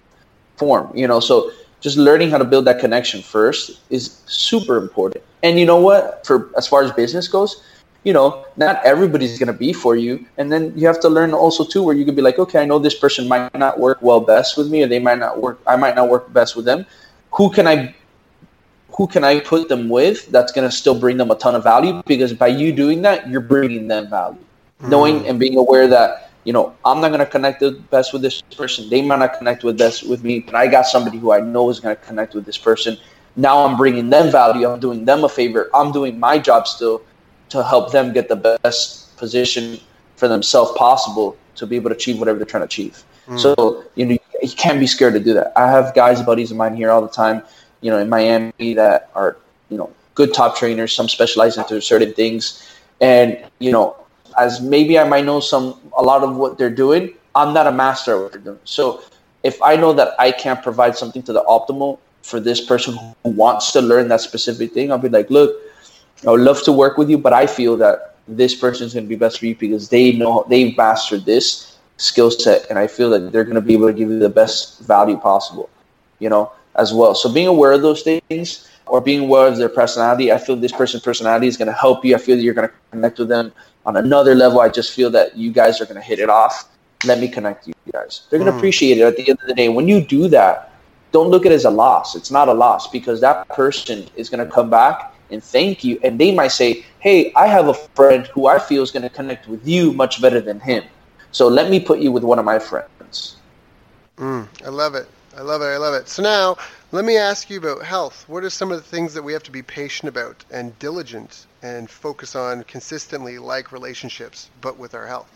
form. You know, so just learning how to build that connection first is super important. And you know what? For as far as business goes, you know, not everybody's going to be for you. And then you have to learn also too, where you can be like, okay, I know this person might not work well best with me, or they might not work. I might not work best with them. Who can I, who can I put them with that's going to still bring them a ton of value? Because by you doing that, you're bringing them value, mm. knowing and being aware that you know I'm not going to connect the best with this person. They might not connect with best with me, but I got somebody who I know is going to connect with this person. Now I'm bringing them value. I'm doing them a favor. I'm doing my job still to help them get the best position for themselves possible to be able to achieve whatever they're trying to achieve. Mm. So you know you can't be scared to do that. I have guys, buddies of mine here all the time, you know, in Miami that are you know good top trainers. Some specialize into certain things, and you know, as maybe I might know some a lot of what they're doing. I'm not a master of what they're doing. So if I know that I can't provide something to the optimal for this person who wants to learn that specific thing, I'll be like, look, I would love to work with you, but I feel that this person is going to be best for you because they know they've mastered this skill set, and I feel that they're going to be able to give you the best value possible, you know, as well. So being aware of those things or being aware of their personality, I feel this person's personality is going to help you. I feel that you're going to connect with them on another level. I just feel that you guys are going to hit it off. Let me connect you guys. They're going to mm. appreciate it at the end of the day. When you do that, don't look at it as a loss. It's not a loss because that person is going to come back and thank you. And they might say, Hey, I have a friend who I feel is going to connect with you much better than him. So let me put you with one of my friends. Mm, I love it. I love it. I love it. So now let me ask you about health. What are some of the things that we have to be patient about and diligent and focus on consistently, like relationships, but with our health?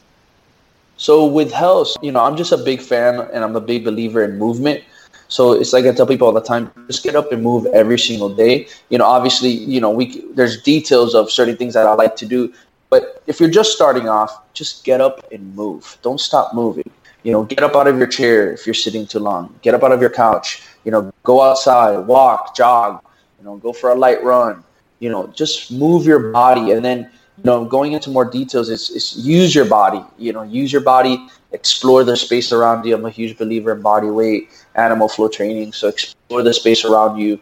So with health, you know, I'm just a big fan and I'm a big believer in movement. So it's like I tell people all the time, just get up and move every single day. You know, obviously, you know, we there's details of certain things that I like to do, but if you're just starting off, just get up and move. Don't stop moving. You know, get up out of your chair if you're sitting too long. Get up out of your couch. You know, go outside, walk, jog. You know, go for a light run. You know, just move your body, and then know, going into more details is, is use your body. You know, use your body, explore the space around you. I'm a huge believer in body weight, animal flow training. So explore the space around you.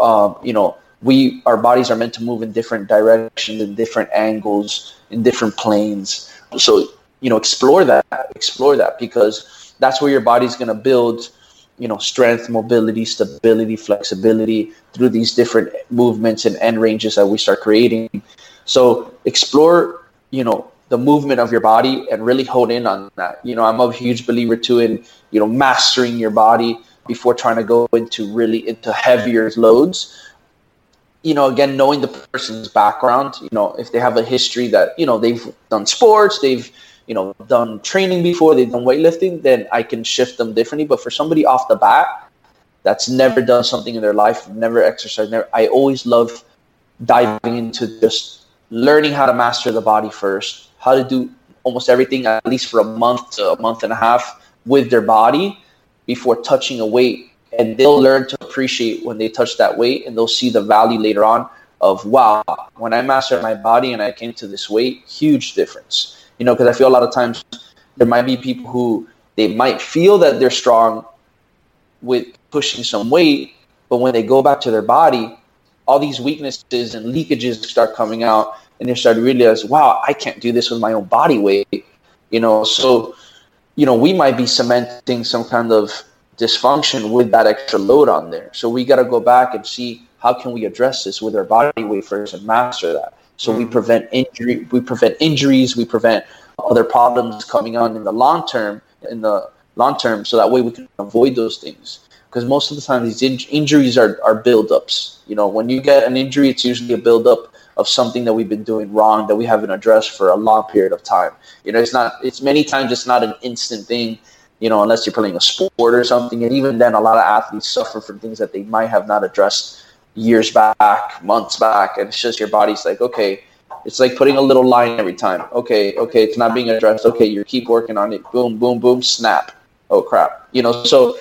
Um, you know, we our bodies are meant to move in different directions, in different angles, in different planes. So you know, explore that, explore that because that's where your body's going to build you know strength mobility stability flexibility through these different movements and end ranges that we start creating so explore, you know, the movement of your body and really hone in on that. You know, I'm a huge believer too in, you know, mastering your body before trying to go into really into heavier loads. You know, again, knowing the person's background, you know, if they have a history that, you know, they've done sports, they've, you know, done training before, they've done weightlifting, then I can shift them differently. But for somebody off the bat that's never done something in their life, never exercised, never, I always love diving into just learning how to master the body first, how to do almost everything at least for a month to a month and a half with their body before touching a weight. And they'll learn to appreciate when they touch that weight and they'll see the value later on of, wow, when I mastered my body and I came to this weight, huge difference. You know, because I feel a lot of times there might be people who they might feel that they're strong with pushing some weight, but when they go back to their body, all these weaknesses and leakages start coming out and you start to realize, wow, I can't do this with my own body weight. You know, so you know, we might be cementing some kind of dysfunction with that extra load on there. So we gotta go back and see how can we address this with our body weight first and master that. So we mm. prevent injury we prevent injuries, we prevent other problems coming on in the long term in the long term so that way we can avoid those things because most of the time these in- injuries are, are buildups. You know, when you get an injury, it's usually a buildup of something that we've been doing wrong that we haven't addressed for a long period of time. You know, it's not. It's many times it's not an instant thing. You know, unless you're playing a sport or something, and even then, a lot of athletes suffer from things that they might have not addressed years back, months back, and it's just your body's like, okay, it's like putting a little line every time. Okay, okay, it's not being addressed. Okay, you keep working on it. Boom, boom, boom, snap. Oh crap. You know, so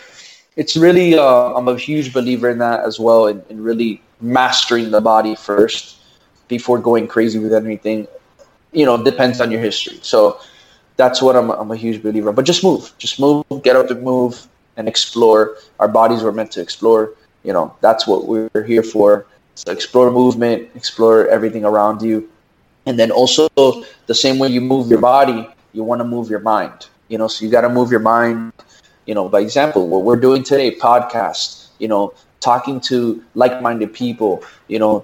it's really uh, I'm a huge believer in that as well, and in really mastering the body first before going crazy with anything. You know, depends on your history. So that's what I'm, I'm a huge believer. But just move, just move, get out and move, and explore. Our bodies were meant to explore. You know, that's what we're here for. So explore movement, explore everything around you, and then also the same way you move your body, you want to move your mind. You know, so you got to move your mind you know, by example, what we're doing today, podcast, you know, talking to like-minded people, you know,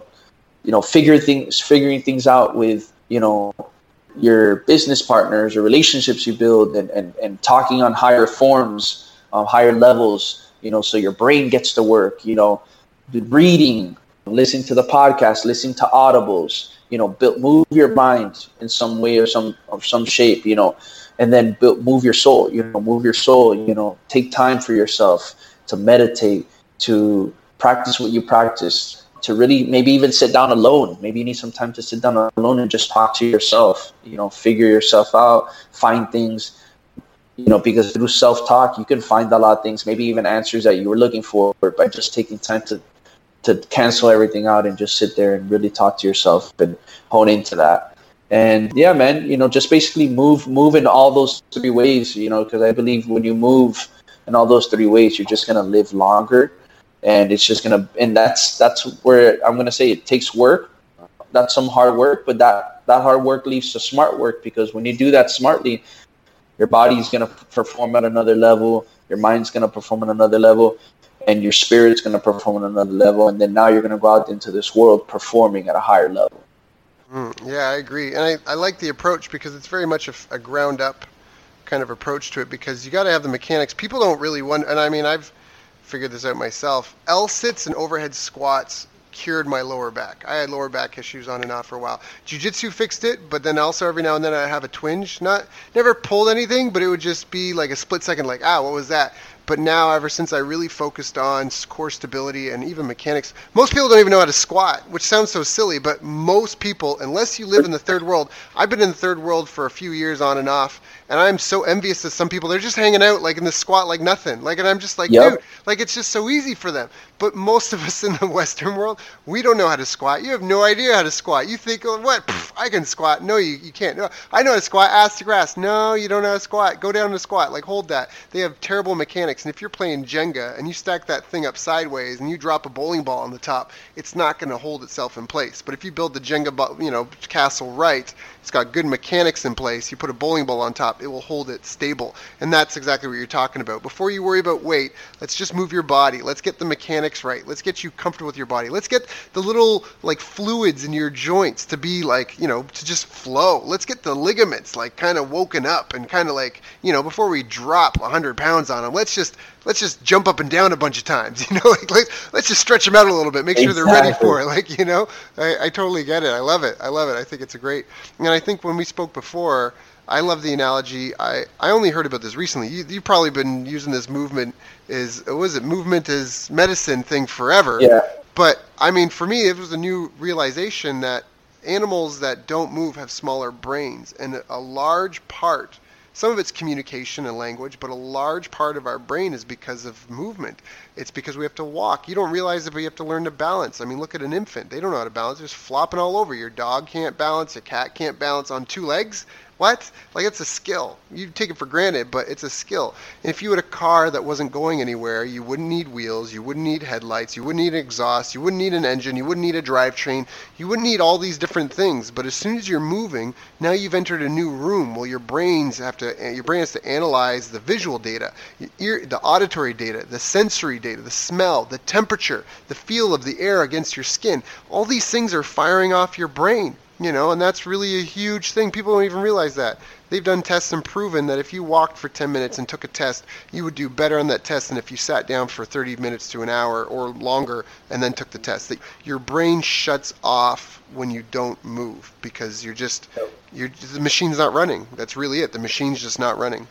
you know, figure things, figuring things out with, you know, your business partners or relationships you build and, and, and talking on higher forms, um, higher levels, you know, so your brain gets to work, you know, reading, listening to the podcast, listening to audibles, you know, build, move your mind in some way or some, of some shape, you know, and then build, move your soul you know move your soul you know take time for yourself to meditate to practice what you practice to really maybe even sit down alone. Maybe you need some time to sit down alone and just talk to yourself you know figure yourself out find things you know because through self-talk you can find a lot of things maybe even answers that you were looking for by just taking time to to cancel everything out and just sit there and really talk to yourself and hone into that And yeah, man, you know, just basically move move in all those three ways, you know, because I believe when you move in all those three ways, you're just gonna live longer, and it's just gonna and that's that's where I'm gonna say it takes work. That's some hard work, but that that hard work leads to smart work because when you do that smartly, your body's gonna perform at another level, your mind's gonna perform at another level, and your spirit's gonna perform at another level, and then now you're gonna go out into this world performing at a higher level. Mm, yeah, I agree, and I, I like the approach because it's very much a, a ground up kind of approach to it because you got to have the mechanics. People don't really want, and I mean I've figured this out myself. L sits and overhead squats cured my lower back. I had lower back issues on and off for a while. Jiu-jitsu fixed it, but then also every now and then I have a twinge. Not never pulled anything, but it would just be like a split second, like ah, what was that? But now, ever since I really focused on core stability and even mechanics, most people don't even know how to squat, which sounds so silly, but most people, unless you live in the third world, I've been in the third world for a few years on and off, and I'm so envious of some people. They're just hanging out like in the squat like nothing. Like, and I'm just like, yep. dude, like it's just so easy for them. But most of us in the Western world, we don't know how to squat. You have no idea how to squat. You think, oh, what? Pff, I can squat. No, you, you can't. No, I know how to squat. Ass to grass. No, you don't know how to squat. Go down to squat. Like, hold that. They have terrible mechanics. And if you're playing Jenga and you stack that thing up sideways and you drop a bowling ball on the top, it's not going to hold itself in place. But if you build the Jenga, you know, castle right, it's got good mechanics in place. You put a bowling ball on top, it will hold it stable. And that's exactly what you're talking about. Before you worry about weight, let's just move your body. Let's get the mechanics right. Let's get you comfortable with your body. Let's get the little like fluids in your joints to be like, you know, to just flow. Let's get the ligaments like kind of woken up and kind of like, you know, before we drop 100 pounds on them, let's just let's just jump up and down a bunch of times. You know, like, like let's just stretch them out a little bit, make sure exactly. they're ready for it. Like, you know, I, I totally get it. I love it. I love it. I think it's a great. And I think when we spoke before, I love the analogy. I, I only heard about this recently. You, you've probably been using this movement is was it movement is medicine thing forever. Yeah. But I mean, for me, it was a new realization that animals that don't move have smaller brains, and a large part some of it's communication and language, but a large part of our brain is because of movement. It's because we have to walk. You don't realize it, but you have to learn to balance. I mean, look at an infant. They don't know how to balance. They're just flopping all over. Your dog can't balance. A cat can't balance on two legs. What? Like it's a skill. You take it for granted, but it's a skill. And if you had a car that wasn't going anywhere, you wouldn't need wheels, you wouldn't need headlights, you wouldn't need an exhaust, you wouldn't need an engine, you wouldn't need a drivetrain, you wouldn't need all these different things. But as soon as you're moving, now you've entered a new room. Well, your brains have to, eh, your brain has to analyze the visual data, ear, the auditory data, the sensory data, the smell, the temperature, the feel of the air against your skin. All these things are firing off your brain. You know, and that's really a huge thing. People don't even realize that. They've done tests and proven that if you walked for 10 minutes and took a test, you would do better on that test than if you sat down for 30 minutes to an hour or longer and then took the test. That your brain shuts off when you don't move because you're just you're the machine's not running. That's really it. The machine's just not running.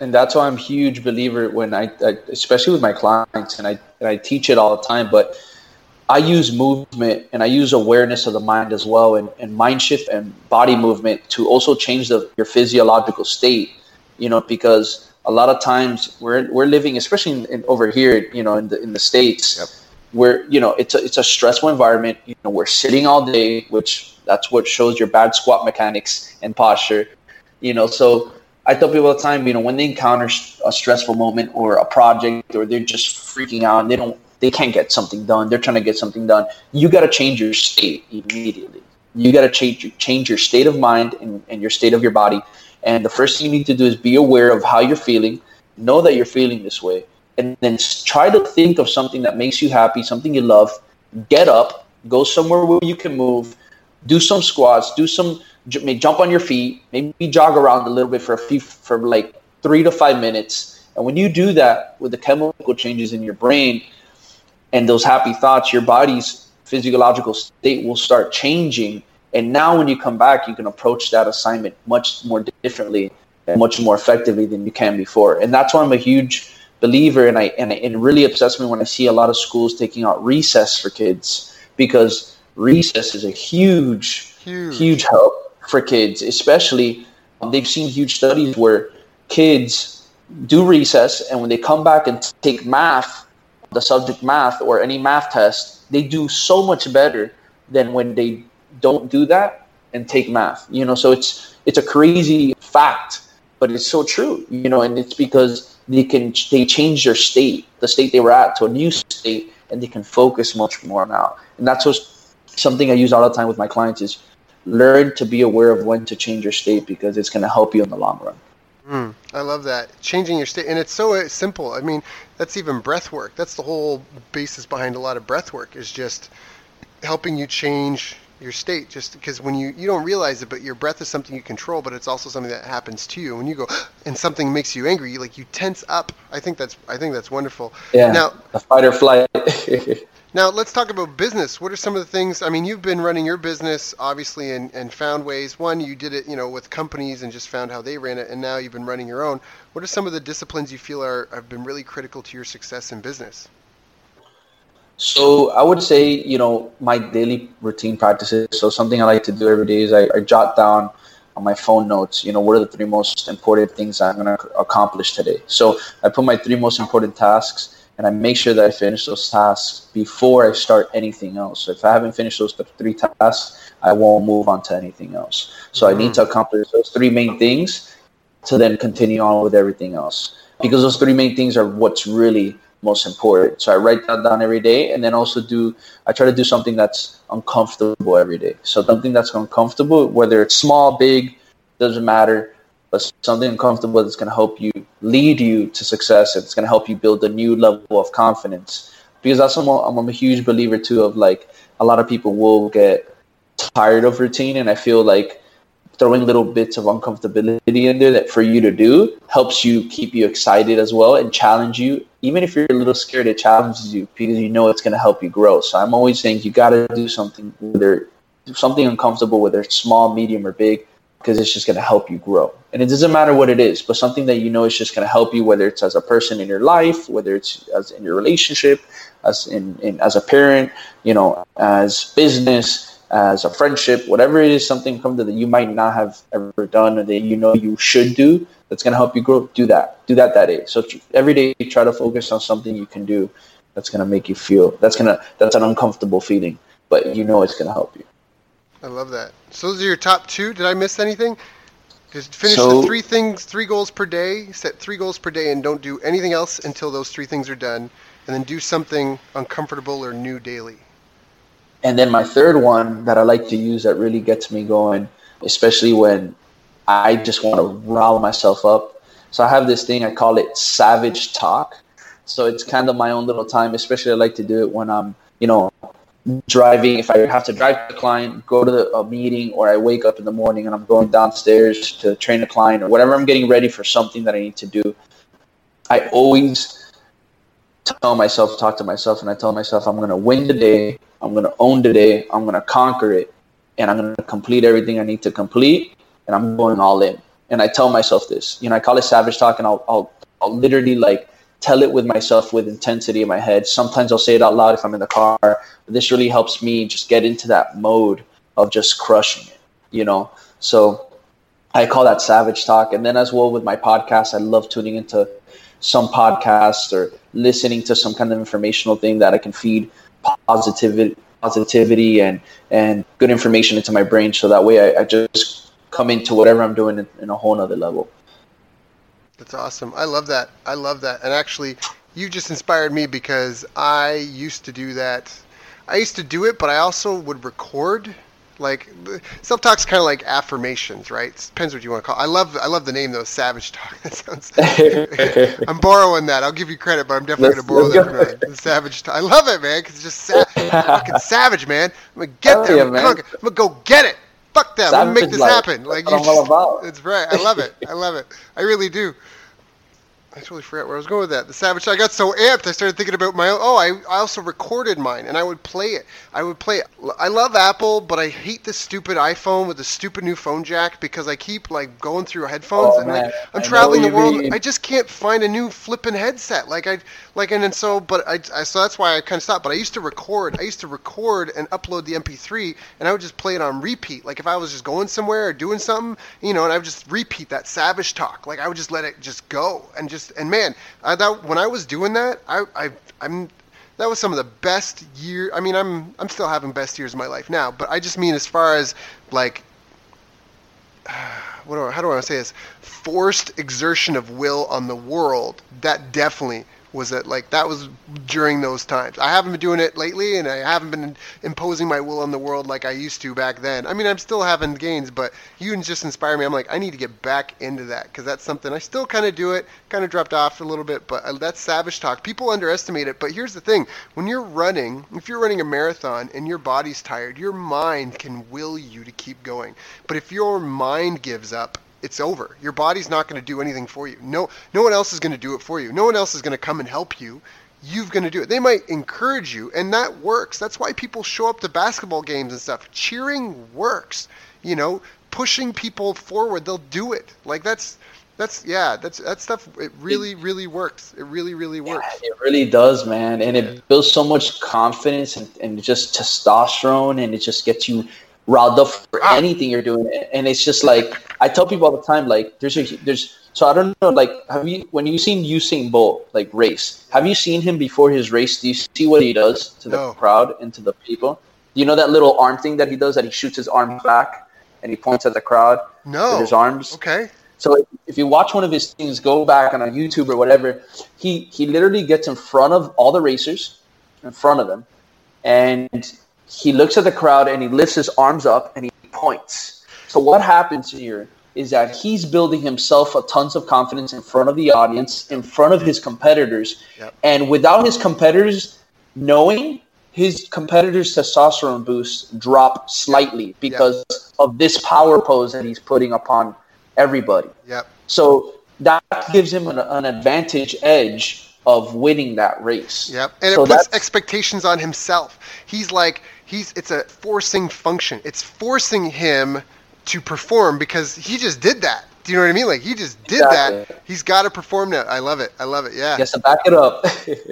And that's why I'm a huge believer when I, I especially with my clients and I and I teach it all the time, but I use movement and I use awareness of the mind as well and, and mind shift and body movement to also change the, your physiological state, you know, because a lot of times we're, we're living, especially in, in over here, you know, in the, in the States, yep. where, you know, it's a, it's a stressful environment. You know, we're sitting all day, which that's what shows your bad squat mechanics and posture, you know, so I tell people all the time, you know, when they encounter a stressful moment or a project or they're just freaking out and they don't they can't get something done. They're trying to get something done. You got to change your state immediately. You got to change change your state of mind and, and your state of your body. And the first thing you need to do is be aware of how you're feeling. Know that you're feeling this way, and then try to think of something that makes you happy, something you love. Get up, go somewhere where you can move, do some squats, do some jump on your feet, maybe jog around a little bit for a few for like three to five minutes. And when you do that with the chemical changes in your brain, and those happy thoughts, your body's physiological state will start changing. And now, when you come back, you can approach that assignment much more differently and much more effectively than you can before. And that's why I'm a huge believer, and I and it really upsets me when I see a lot of schools taking out recess for kids because recess is a huge, huge, huge help for kids. Especially, um, they've seen huge studies where kids do recess, and when they come back and take math, the subject math or any math test, they do so much better than when they don't do that. and take math. You know, so it's it's a crazy fact, but it's so true. You know, and it's because they can they change their state, the state they were at, to a new state, and they can focus much more now. And that's what something I use all the time with my clients is learn to be aware of when to change your state because it's going to help you in the long run. Mm, I love that changing your state, and it's so uh, simple. I mean, that's even breath work. That's the whole basis behind a lot of breath work is just helping you change your state just because when you you don't realize it but your breath is something you control but it's also something that happens to you. When you go and something makes you angry you, like you tense up. I think that's i think that's wonderful. Yeah now a fight or flight. Now let's talk about business. What are some of the things i mean you've been running your business obviously and, and found ways. One you did it you know with companies and just found how they ran it and now you've been running your own. What are some of the disciplines you feel are have been really critical to your success in business so I would say, you know, my daily routine practices. So something I like to do every day is I, I jot down on my phone notes, you know, what are the three most important things I'm going to accomplish today. So I put my three most important tasks and I make sure that I finish those tasks before I start anything else. So if I haven't finished those three tasks, I won't move on to anything else. So mm-hmm. I need to mm. accomplish those three main things to then continue on with everything else. Because those three main things are what's really most important. So I write that down every day, and then also do I try to do something that's uncomfortable every day. So something that's uncomfortable, whether it's small, big, doesn't matter, but something uncomfortable that's going to help you lead you to success. It's going to help you build a new level of confidence. Because that's what I'm I'm a huge believer too of like a lot of people will get tired of routine, and I feel like throwing little bits of uncomfortability in there that for you to do helps you keep you excited as well and challenge you. Even if you're a little scared, it challenges you because you know it's going to help you grow. So I'm always saying you got to do something, whether something uncomfortable, whether it's small, medium, or big, because it's just going to help you grow. And it doesn't matter what it is, but something that you know is just going to help you, whether it's as a person in your life, whether it's as in your relationship, as in, in as a parent, you know, as business as a friendship, whatever it is, something come that you might not have ever done or that you know you should do that's going to help you grow, do that. Do that that day. So every day, try to focus on something you can do that's going to make you feel, that's going to, that's an uncomfortable feeling, but you know it's going to help you. I love that. So those are your top two. Did I miss anything? Just finish so, the three things, three goals per day, set three goals per day, and don't do anything else until those three things are done. And then do something uncomfortable or new daily. And then my third one that I like to use that really gets me going, especially when I just want to rile myself up. So I have this thing, I call it savage talk. So it's kind of my own little time, especially I like to do it when I'm, you know, driving. If I have to drive a client, go to the, a meeting, or I wake up in the morning and I'm going downstairs to train a client or whatever I'm getting ready for something that I need to do, I always tell myself, talk to myself, and I tell myself I'm going to win the day, I'm going to own the day, I'm going to conquer it, and I'm going to complete everything I need to complete, and I'm going all in. And I tell myself this, you know, I call it savage talk, and I'll, I'll, I'll literally like tell it with myself with intensity in my head. Sometimes I'll say it out loud if I'm in the car. But this really helps me just get into that mode of just crushing it, you know. So I call that savage talk. And then as well with my podcast, I love tuning into some podcast or listening to some kind of informational thing that I can feed positivity, positivity and and good information into my brain, so that way I, I just come into whatever I'm doing in, in a whole nother level. That's awesome. I love that. I love that. And actually, you just inspired me because I used to do that. I used to do it, but I also would record like self talk's kind of like affirmations, right? It depends what you want to call. It. I love I love the name though, Savage Talk. That sounds. I'm borrowing that. I'll give you credit, but I'm definitely gonna borrow that from Savage Talk. I love it, man, because it's just sa- fucking savage, man. I'm gonna get there. I'm, I'm, gonna go get it. Fuck that. Let me make this life. happen. Like you just, it's right. I love it. I love it. I really do. I totally forgot where I was going with that. The Savage. I got so amped. I started thinking about my own. Oh, I, I also recorded mine, and I would play it. I would play it. I love Apple, but I hate the stupid iPhone with the stupid new phone jack because I keep like going through headphones, oh, and like, I'm I traveling the world. Mean. I just can't find a new flipping headset. Like I like, and, and so, but I, I so that's why I kind of stopped. But I used to record. I used to record and upload the MP3, and I would just play it on repeat. Like if I was just going somewhere or doing something, you know, and I would just repeat that Savage talk. Like I would just let it just go and just and man, I thought when I was doing that, I, I I'm that was some of the best year. I mean, I'm I'm still having best years of my life now, but I just mean as far as like what do I, how do I say this? Forced exertion of will on the world. That definitely was that like that was during those times. I haven't been doing it lately, and I haven't been imposing my will on the world like I used to back then. I mean, I'm still having gains, but you just inspire me. I'm like, I need to get back into that because that's something I still kind of do it. Kind of dropped off a little bit, but uh, that's savage talk. People underestimate it, but here's the thing: when you're running, if you're running a marathon and your body's tired, your mind can will you to keep going. But if your mind gives up, it's over. Your body's not going to do anything for you. No, no one else is going to do it for you. No one else is going to come and help you. You've going to do it. They might encourage you, and that works. That's why people show up to basketball games and stuff. Cheering works. You know, pushing people forward, they'll do it. Like that's that's yeah, that's that stuff. It really, really works. It really, really works. Yeah, it really does, man, and it builds so much confidence and, and just testosterone, and it just gets you up for ah. anything you're doing. And it's just like I tell people all the time, like there's a, there's so I don't know, like have you when you seen Usain Bolt like race? Have you seen him before his race? Do you see what he does to the no. crowd and to the people? Do you know that little arm thing that he does that he shoots his arm back and he points at the crowd no. with his arms? Okay. So if you watch one of his things, go back on a YouTube or whatever, he he literally gets in front of all the racers, in front of them, and he looks at the crowd and he lifts his arms up and he points. So what happens here is that he's building himself a tons of confidence in front of the audience, in front of his competitors, yep. and without his competitors knowing, his competitors' testosterone boost drop slightly because yep. of this power pose that he's putting upon everybody. Yep. So that gives him an, an advantage edge of winning that race. Yep. And so it puts expectations on himself. He's like he's it's a forcing function. It's forcing him to perform because he just did that. Do you know what I mean? Like he just did exactly. that. He's got to perform now. I love it. I love it. Yeah. Yes, to back it up.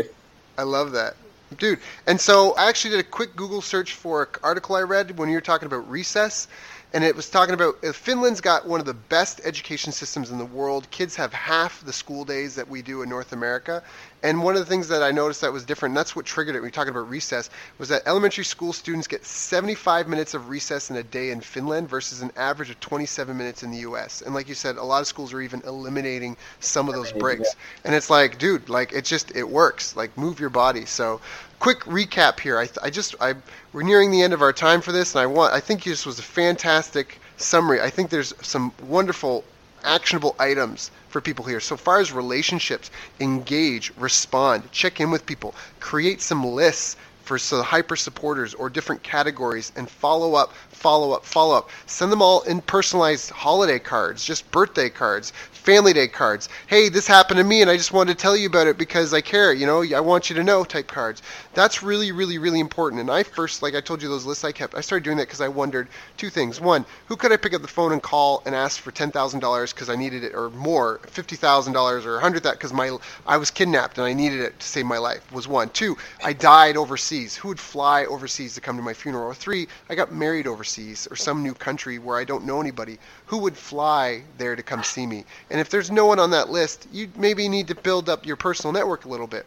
I love that. Dude, and so I actually did a quick Google search for an article I read when you were talking about recess, and it was talking about Finland's got one of the best education systems in the world. Kids have half the school days that we do in North America. And one of the things that I noticed that was different, and that's what triggered it when we talking about recess, was that elementary school students get 75 minutes of recess in a day in Finland versus an average of 27 minutes in the U.S. And like you said, a lot of schools are even eliminating some of those breaks. And it's like, dude, like it just it works. Like move your body. So quick recap here. I, I just I we're nearing the end of our time for this, and I want I think this was a fantastic summary. I think there's some wonderful actionable items for people here. So far as relationships, engage, respond, check in with people, create some lists for so uh, hyper supporters or different categories and follow up, follow up, follow up. Send them all in personalized holiday cards, just birthday cards, family day cards. Hey, this happened to me and I just wanted to tell you about it because I care, you know, I want you to know type cards. That's really, really, really important. And I first, like I told you, those lists I kept, I started doing that because I wondered two things. One, who could I pick up the phone and call and ask for $10,000 because I needed it or more, $50,000 or a 100 that because my I was kidnapped and I needed it to save my life was one. Two, I died overseas. Who would fly overseas to come to my funeral? Or three, I got married overseas or some new country where I don't know anybody. Who would fly there to come see me? And if there's no one on that list, you maybe need to build up your personal network a little bit.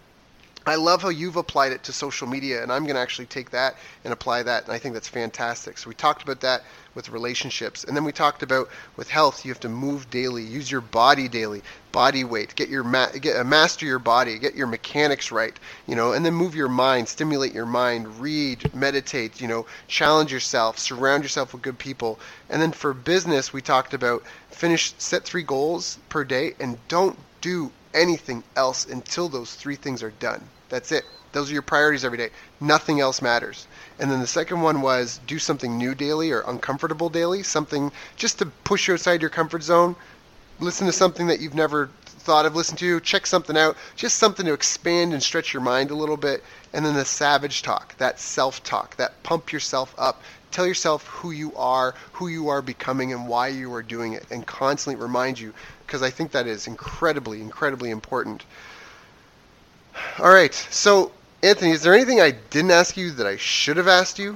I love how you've applied it to social media, and I'm going to actually take that and apply that, and I think that's fantastic. So we talked about that with relationships, and then we talked about with health. You have to move daily, use your body daily, body weight, get your ma- get uh, master your body, get your mechanics right, you know, and then move your mind, stimulate your mind, read, meditate, you know, challenge yourself, surround yourself with good people, and then for business, we talked about finish set three goals per day, and don't do anything else until those three things are done. That's it. Those are your priorities every day. Nothing else matters. And then the second one was do something new daily or uncomfortable daily, something just to push you outside your comfort zone. Listen to something that you've never thought of listening to, check something out, just something to expand and stretch your mind a little bit. And then the savage talk, that self talk, that pump yourself up. Tell yourself who you are, who you are becoming, and why you are doing it, and constantly remind you, because I think that is incredibly, incredibly important. All right. So, Anthony, is there anything I didn't ask you that I should have asked you?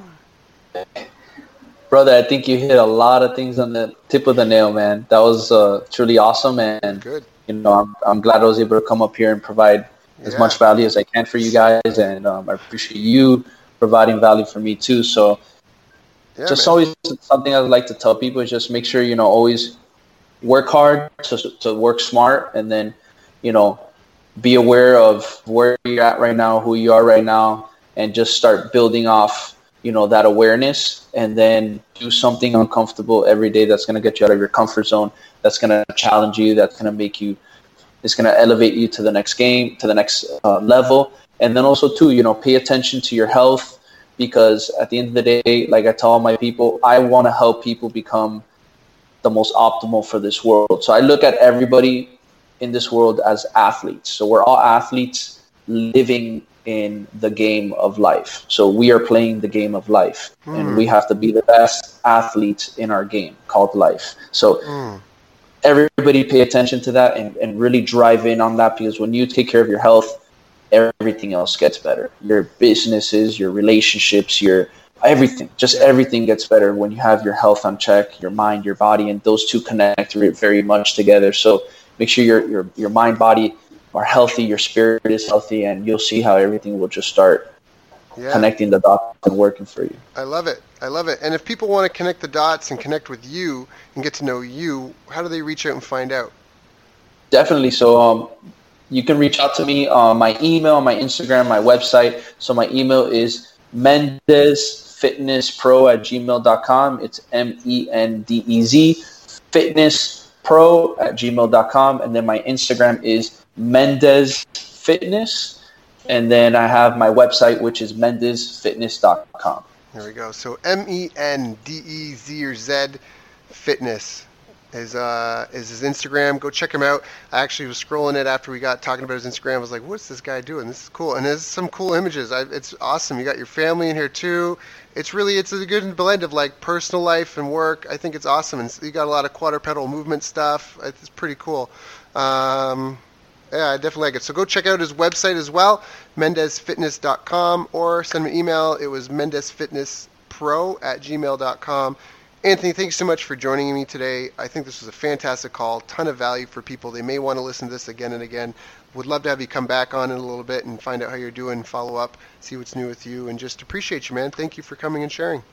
Brother, I think you hit a lot of things on the tip of the nail, man. That was uh, truly awesome, and good. You know, I'm, I'm glad I was able to come up here and provide as much value as I can for you guys, and um, I appreciate you providing value for me too. So, Yeah, just man. always something I would like to tell people is just make sure you know always work hard to to work smart, and then you know be aware of where you're at right now, who you are right now, and just start building off you know that awareness and then do something uncomfortable every day that's going to get you out of your comfort zone that's going to challenge you that's going to make you it's going to elevate you to the next game to the next uh, level. And then also too you know pay attention to your health because at the end of the day like i tell my people i want to help people become the most optimal for this world so i look at everybody in this world as athletes so we're all athletes living in the game of life. So we are playing the game of life, mm. and we hmm. have to be the best athletes in our game called life. So mm. everybody pay attention to that and, and really drive in on that because when you take care of your health, everything else gets better. Your businesses, your relationships, your everything, just everything gets better when you have your health on check, your mind, your body, and those two connect very much together. So make sure your your your mind, body are healthy, your spirit is healthy, and you'll see how everything will just start yeah. connecting the dots and working for you. I love it. I love it. And if people want to connect the dots and connect with you and get to know you, how do they reach out and find out? Definitely. So um, you can reach out to me on my email, my Instagram, my website. So my email is mendezfitnesspro at gmail.com. It's M E N D E Z fitness pro at gmail.com. And then my Instagram is Mendez Fitness. And then I have my website, which is mendezfitness.com. There we go. So M E N D E Z or Z Fitness is uh, is his Instagram. Go check him out. I actually was scrolling it after we got talking about his Instagram. I was like, what's this guy doing? This is cool. And there's some cool images. I, it's awesome. You got your family in here too. It's really it's a good blend of like personal life and work. I think it's awesome. And you got a lot of quadrupedal movement stuff. It's pretty cool. Um, yeah, I definitely like it. So go check out his website as well, mendezfitness.com, or send me an email. It was mendezfitnesspro at gmail.com. Anthony, thanks so much for joining me today. I think this was a fantastic call, ton of value for people. They may want to listen to this again and again. Would love to have you come back on in a little bit and find out how you're doing, follow up, see what's new with you, and just appreciate you, man. Thank you for coming and sharing.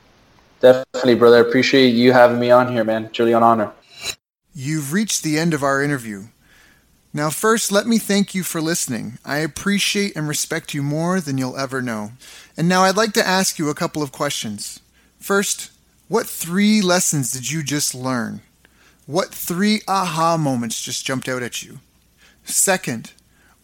Definitely, brother. Appreciate you having me on here, man. Truly an honor. You've reached the end of our interview. Now, first, let me thank you for listening. I appreciate and respect you more than you'll ever know. And now I'd like to ask you a couple of questions. First, what three lessons did you just learn? What three aha moments just jumped out at you? Second,